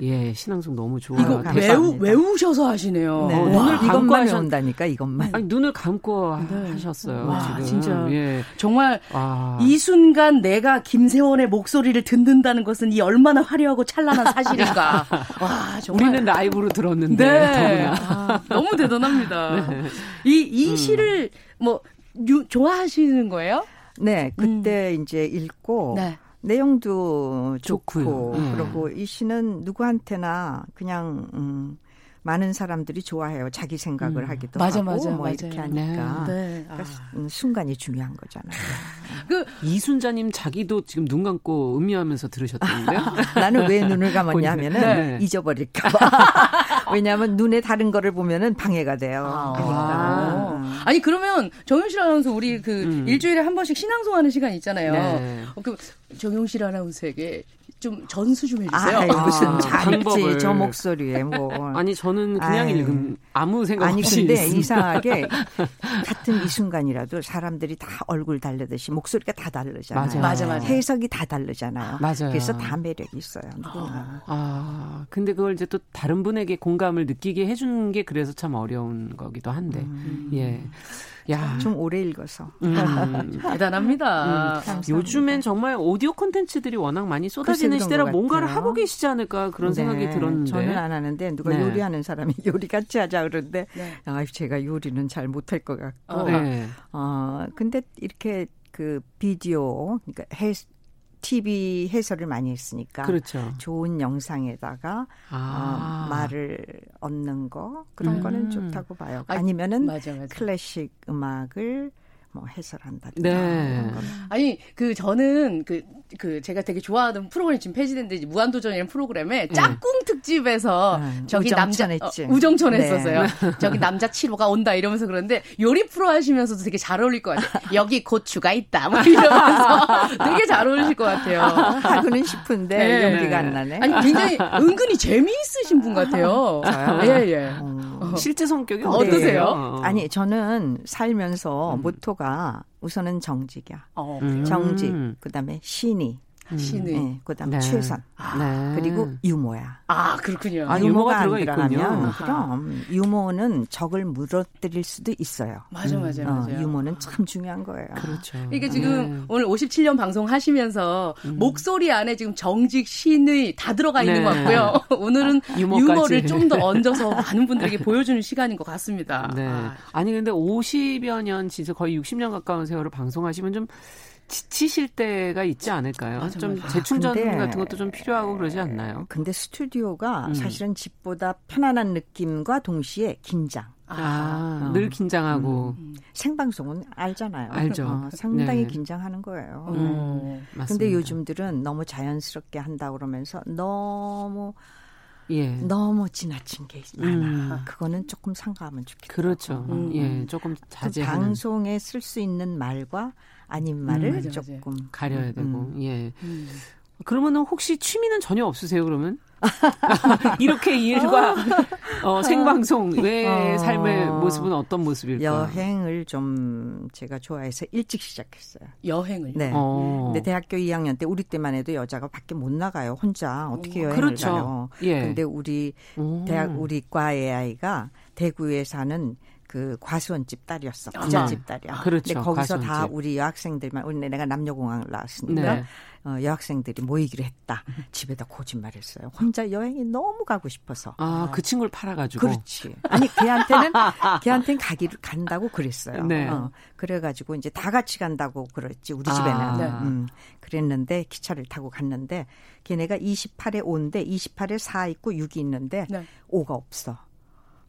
예, 신앙송 너무 좋아요. 이거 외우, 외우셔서 하시네요. 네. 어, 눈을 이것만 외운다니까, 이것만. 아니, 눈을 감고 네. 하셨어요. 와, 지금. 진짜. 예. 정말 와. 이 순간 내가 김세원의 목소리를 듣는다는 것은 이 얼마나 화려하고 찬란한 사실인가. 와, 정말. 우리는 라이브로 들었는데. 네. 아, 너무 대단합니다. 네. 이, 이 음. 시를 뭐, 유, 좋아하시는 거예요? 네, 그때 음. 이제 읽고. 네. 내용도 좋고 음. 그리고 이 시는 누구한테나 그냥 음 많은 사람들이 좋아해요. 자기 생각을 음. 하기도 맞아, 하고 맞아, 뭐 맞아요. 이렇게 하니까 네. 네. 그러니까 아. 순간이 중요한 거잖아요. 그 이순자님 자기도 지금 눈 감고 음미하면서 들으셨다는데요? 나는 왜 눈을 감았냐면은 네. 잊어버릴까봐. 왜냐하면 눈에 다른 거를 보면은 방해가 돼요. 아. 그러니까. 아 니 그러면 정윤실 아나운서 우리 그 음. 일주일에 한 번씩 신앙송하는 시간 있잖아요. 네. 어, 그 정용실 아나운서에게 좀 전수 좀 해주세요. 아, 무슨 잘했지 저 목소리에 뭐. 아니 저는 그냥 아유. 읽음 아무 생각 아니, 없이. 근데 이상하게 같은 이 순간이라도 사람들이 다 얼굴 다르듯이 목소리가 다 다르잖아요. 맞아, 맞아, 맞아. 해석이 다 다르잖아요. 맞아요. 그래서 다 매력이 있어요. 누구나. 아, 근데 그걸 이제 또 다른 분에게 공감을 느끼게 해주는 게 그래서 참 어려운 거기도 한데. 음. 예. 야. 좀 오래 읽어서. 음. 대단합니다. 음. 요즘엔 정말 오디오 콘텐츠들이 워낙 많이 쏟아지는 시대라 뭔가를 하고 계시지 않을까 그런 네. 생각이 들었는데. 저는 안 하는데 누가 네. 요리하는 사람이 요리 같이 하자 그러는데 네. 아, 제가 요리는 잘 못할 것 같고. 어, 네. 어 근데 이렇게 그 비디오 그러니까 해, TV 해설을 많이 했으니까 그렇죠. 좋은 영상에다가 아. 어, 말을 얻는 거 그런 음. 거는 좋다고 봐요. 아니면은 맞아, 맞아. 클래식 음악을 뭐 해설한다든가. 네. 아니 그 저는 그그 그 제가 되게 좋아하던 프로그램 지금 폐지된데 무한도전이라는 프로그램에 네. 짝꿍 네. 특집에서 네. 저기 남자 어, 우정천 했었어요. 네. 저기 남자 7호가 온다 이러면서 그런데 요리 프로 하시면서도 되게 잘 어울릴 것 같아요. 여기 고추가 있다 뭐 이러면서 되게 잘 어울리실 것 같아요. 하고는 싶은데 네. 용기가 안 나네. 아니 굉장히 은근히 재미있으신 분 같아요. 예 예. 어. 실제 성격이 어떠세요? 아니 저는 살면서 음. 모토가 가 우선은 정직이야. 어. 음. 정직, 그다음에 신이, 음. 신의. 네, 그다음에 네. 최선. 아. 네. 그리고 유모야. 아 그렇군요. 아, 유모가, 유모가 들어가 있군요. 그럼 유모는 적을 물어뜨릴 수도 있어요. 맞아 맞아 음. 맞아. 어, 유모는 참 중요한 거예요. 그렇죠. 그러니까 지금 네. 오늘 57년 방송 하시면서 음. 목소리 안에 지금 정직 신의 다 들어가 있는 네. 것 같고요. 오늘은 유머를 좀 더 얹어서 많은 분들에게 보여주는 시간인 것 같습니다. 네. 아. 아니 근데 50여 년 진짜 거의 60년 가까운 세월을 방송하시면 좀 지치실 때가 있지 않을까요? 맞아, 좀. 재충전 아, 같은 것도 좀 필요하고 그러지 않나요? 근데 스튜디오가 음. 사실은 집보다 편안한 느낌과 동시에 긴장. 아, 어. 늘 긴장하고 음. 생방송은 알잖아요. 알죠. 어, 상당히 네. 긴장하는 거예요. 음, 음. 근데 요즘들은 너무 자연스럽게 한다 그러면서 너무 예. 너무 지나친 게 많아. 음. 그거는 조금 상가하면 좋겠다. 그렇죠. 음. 예, 조금 자제하는. 방송에 쓸 수 있는 말과 아닌 말을 음, 맞아, 조금 맞아. 가려야 되고. 음. 예. 음. 그러면은 혹시 취미는 전혀 없으세요? 그러면 이렇게 일과 어, 생방송 외의 어, 삶의 모습은 어떤 모습일까? 여행을 좀 제가 좋아해서 일찍 시작했어요. 여행을? 네. 어. 근데 대학교 2학년 때 우리 때만 해도 여자가 밖에 못 나가요. 혼자 어떻게 어, 여행을 그렇죠. 가요? 예. 근데 우리 오. 대학 우리 과의 아이가 대구에 사는 그 과수원집 딸이었어. 부잣집 딸이야. 아, 그렇죠. 근데 거기서 과수원집. 다 우리 여학생들만 우리 내가 남녀공학을 나왔으니까 네. 어, 여학생들이 모이기로 했다. 집에다 거짓말했어요. 혼자 여행이 너무 가고 싶어서. 아, 그 친구를 팔아가지고. 그렇지. 아니 걔한테는 걔한테는 가기를 간다고 그랬어요. 네. 어, 그래가지고 이제 다 같이 간다고 그랬지 우리 집에는. 아. 네. 음, 그랬는데 기차를 타고 갔는데 걔네가 28에 5인데 28에 4 있고 6이 있는데 네. 5가 없어.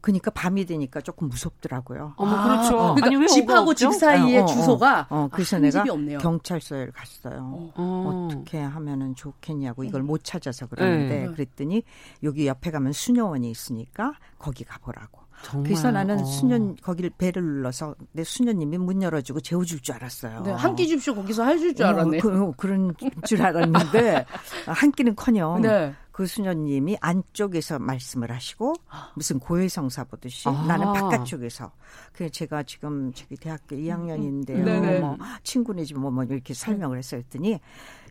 그러니까 밤이 되니까 조금 무섭더라고요. 어머 그렇죠. 아, 그러니까 아니, 집하고 집 사이에 어, 어, 주소가 어, 그래서 내가 없네요. 경찰서에 갔어요. 어. 떻게 하면은 좋겠냐고 이걸 못 찾아서 그러는데 네. 그랬더니 여기 옆에 가면 수녀원이 있으니까 거기 가보라고. 정말? 그래서 나는 어. 수년 거기를 배를 눌러서 내 수녀님이 문 열어주고 재워줄 줄 알았어요. 네, 한 끼 줍쇼 거기서 해줄 줄 알았네. 어, 그, 런줄 알았는데 한 끼는커녕 네. 그 수녀님이 안쪽에서 말씀을 하시고 무슨 고해성사 보듯이 아. 나는 바깥쪽에서 그 제가 지금 저기 대학교 2학년인데요. 음. 뭐 친구네 집뭐 뭐 이렇게 설명을 했어 했더니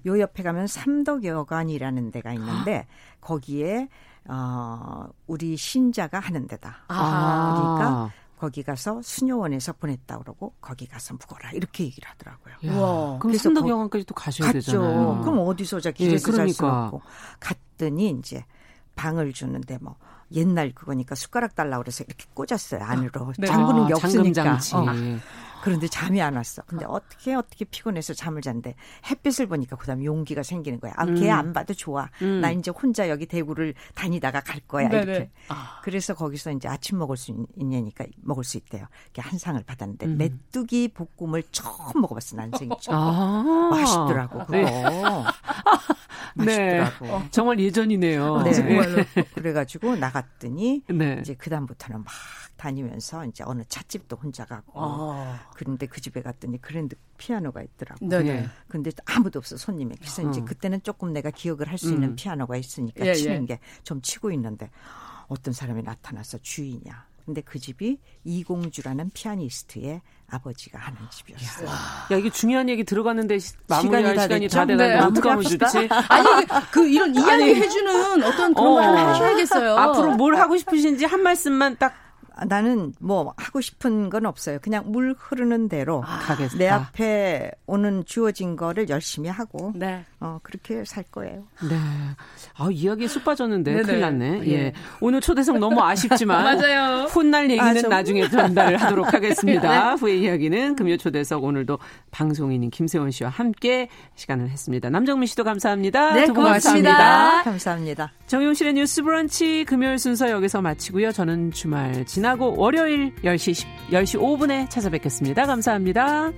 요 옆에 가면 삼덕여관이라는 데가 있는데 거기에 어 우리 신자가 하는 데다. 아. 그러니까 거기 가서 수녀원에서 보냈다 그러고 거기 가서 묵어라 이렇게 얘기를 하더라고요. 와, 그럼 삼덕여관까지 또 가셔야 갔죠. 되잖아요. 그럼 어디서 자 길에서 예, 그러니까. 잘수 없고 갔더니 이제 방을 주는데 뭐 옛날 그거니까 숟가락 달라 그래서 이렇게 꽂았어요 안으로 네. 잠그는 게 아, 없으니까. 어. 그런데 잠이 안 왔어. 근데 어떻게 어떻게 피곤해서 잠을 잔데 햇빛을 보니까 그다음 용기가 생기는 거야. 아, 걔안 음. 봐도 좋아. 음. 나 이제 혼자 여기 대구를 다니다가 갈 거야. 네네. 이렇게. 아. 그래서 거기서 이제 아침 먹을 수 있냐니까 먹을 수 있대요. 이렇게 한 상을 받았는데 음. 메뚜기 볶음을 처음 먹어봤어. 난 생이 처음. 아. 맛있더라고. 그거. 네. 맛있더라고. 네. 정말 예전이네요. 네. 정말로. 그래가지고 나갔더니 네. 이제 그 다음부터는 막 다니면서 이제 어느 찻집도 혼자 가고 아. 그런데 그 집에 갔더니 그랜드 피아노가 있더라고. 네네. 근데 아무도 없어 손님이. 그래서 어. 이제 그때는 조금 내가 기억을 할 수 있는 음. 피아노가 있으니까 예, 치는 예. 게좀 치고 있는데 어떤 사람이 나타나서 주인이야. 근데 그 집이 이공주라는 피아니스트의 아버지가 하는 집이었어요. 야, 이게 중요한 얘기 들어갔는데 마무리할 시간이, 시간이 다 돼가는데 네, 어떡하면 좋지? 아니, 그 이런 이야기 아니, 해주는 어떤 그런 어, 걸 하셔야겠어요. 앞으로 뭘 하고 싶으신지 한 말씀만 딱 나는 뭐 하고 싶은 건 없어요. 그냥 물 흐르는 대로 아, 내 앞에 오는 주어진 거를 열심히 하고 네. 어 그렇게 살 거예요. 네. 아, 이야기에 쑥 빠졌는데 네네. 큰일 났네. 예. 예. 오늘 초대석 너무 아쉽지만 맞아요. 훗날 얘기는 아, 나중에 전달을 하도록 하겠습니다. 네. 후의 이야기는 금요 초대석 오늘도 방송인인 김세원 씨와 함께 시간을 했습니다. 남정민 씨도 감사합니다. 네, 두분 감사합니다. 감사합니다. 정용실의 뉴스 브런치 금요일 순서 여기서 마치고요. 저는 주말 지나고 월요일 10시 10시 5분에 찾아뵙겠습니다. 감사합니다.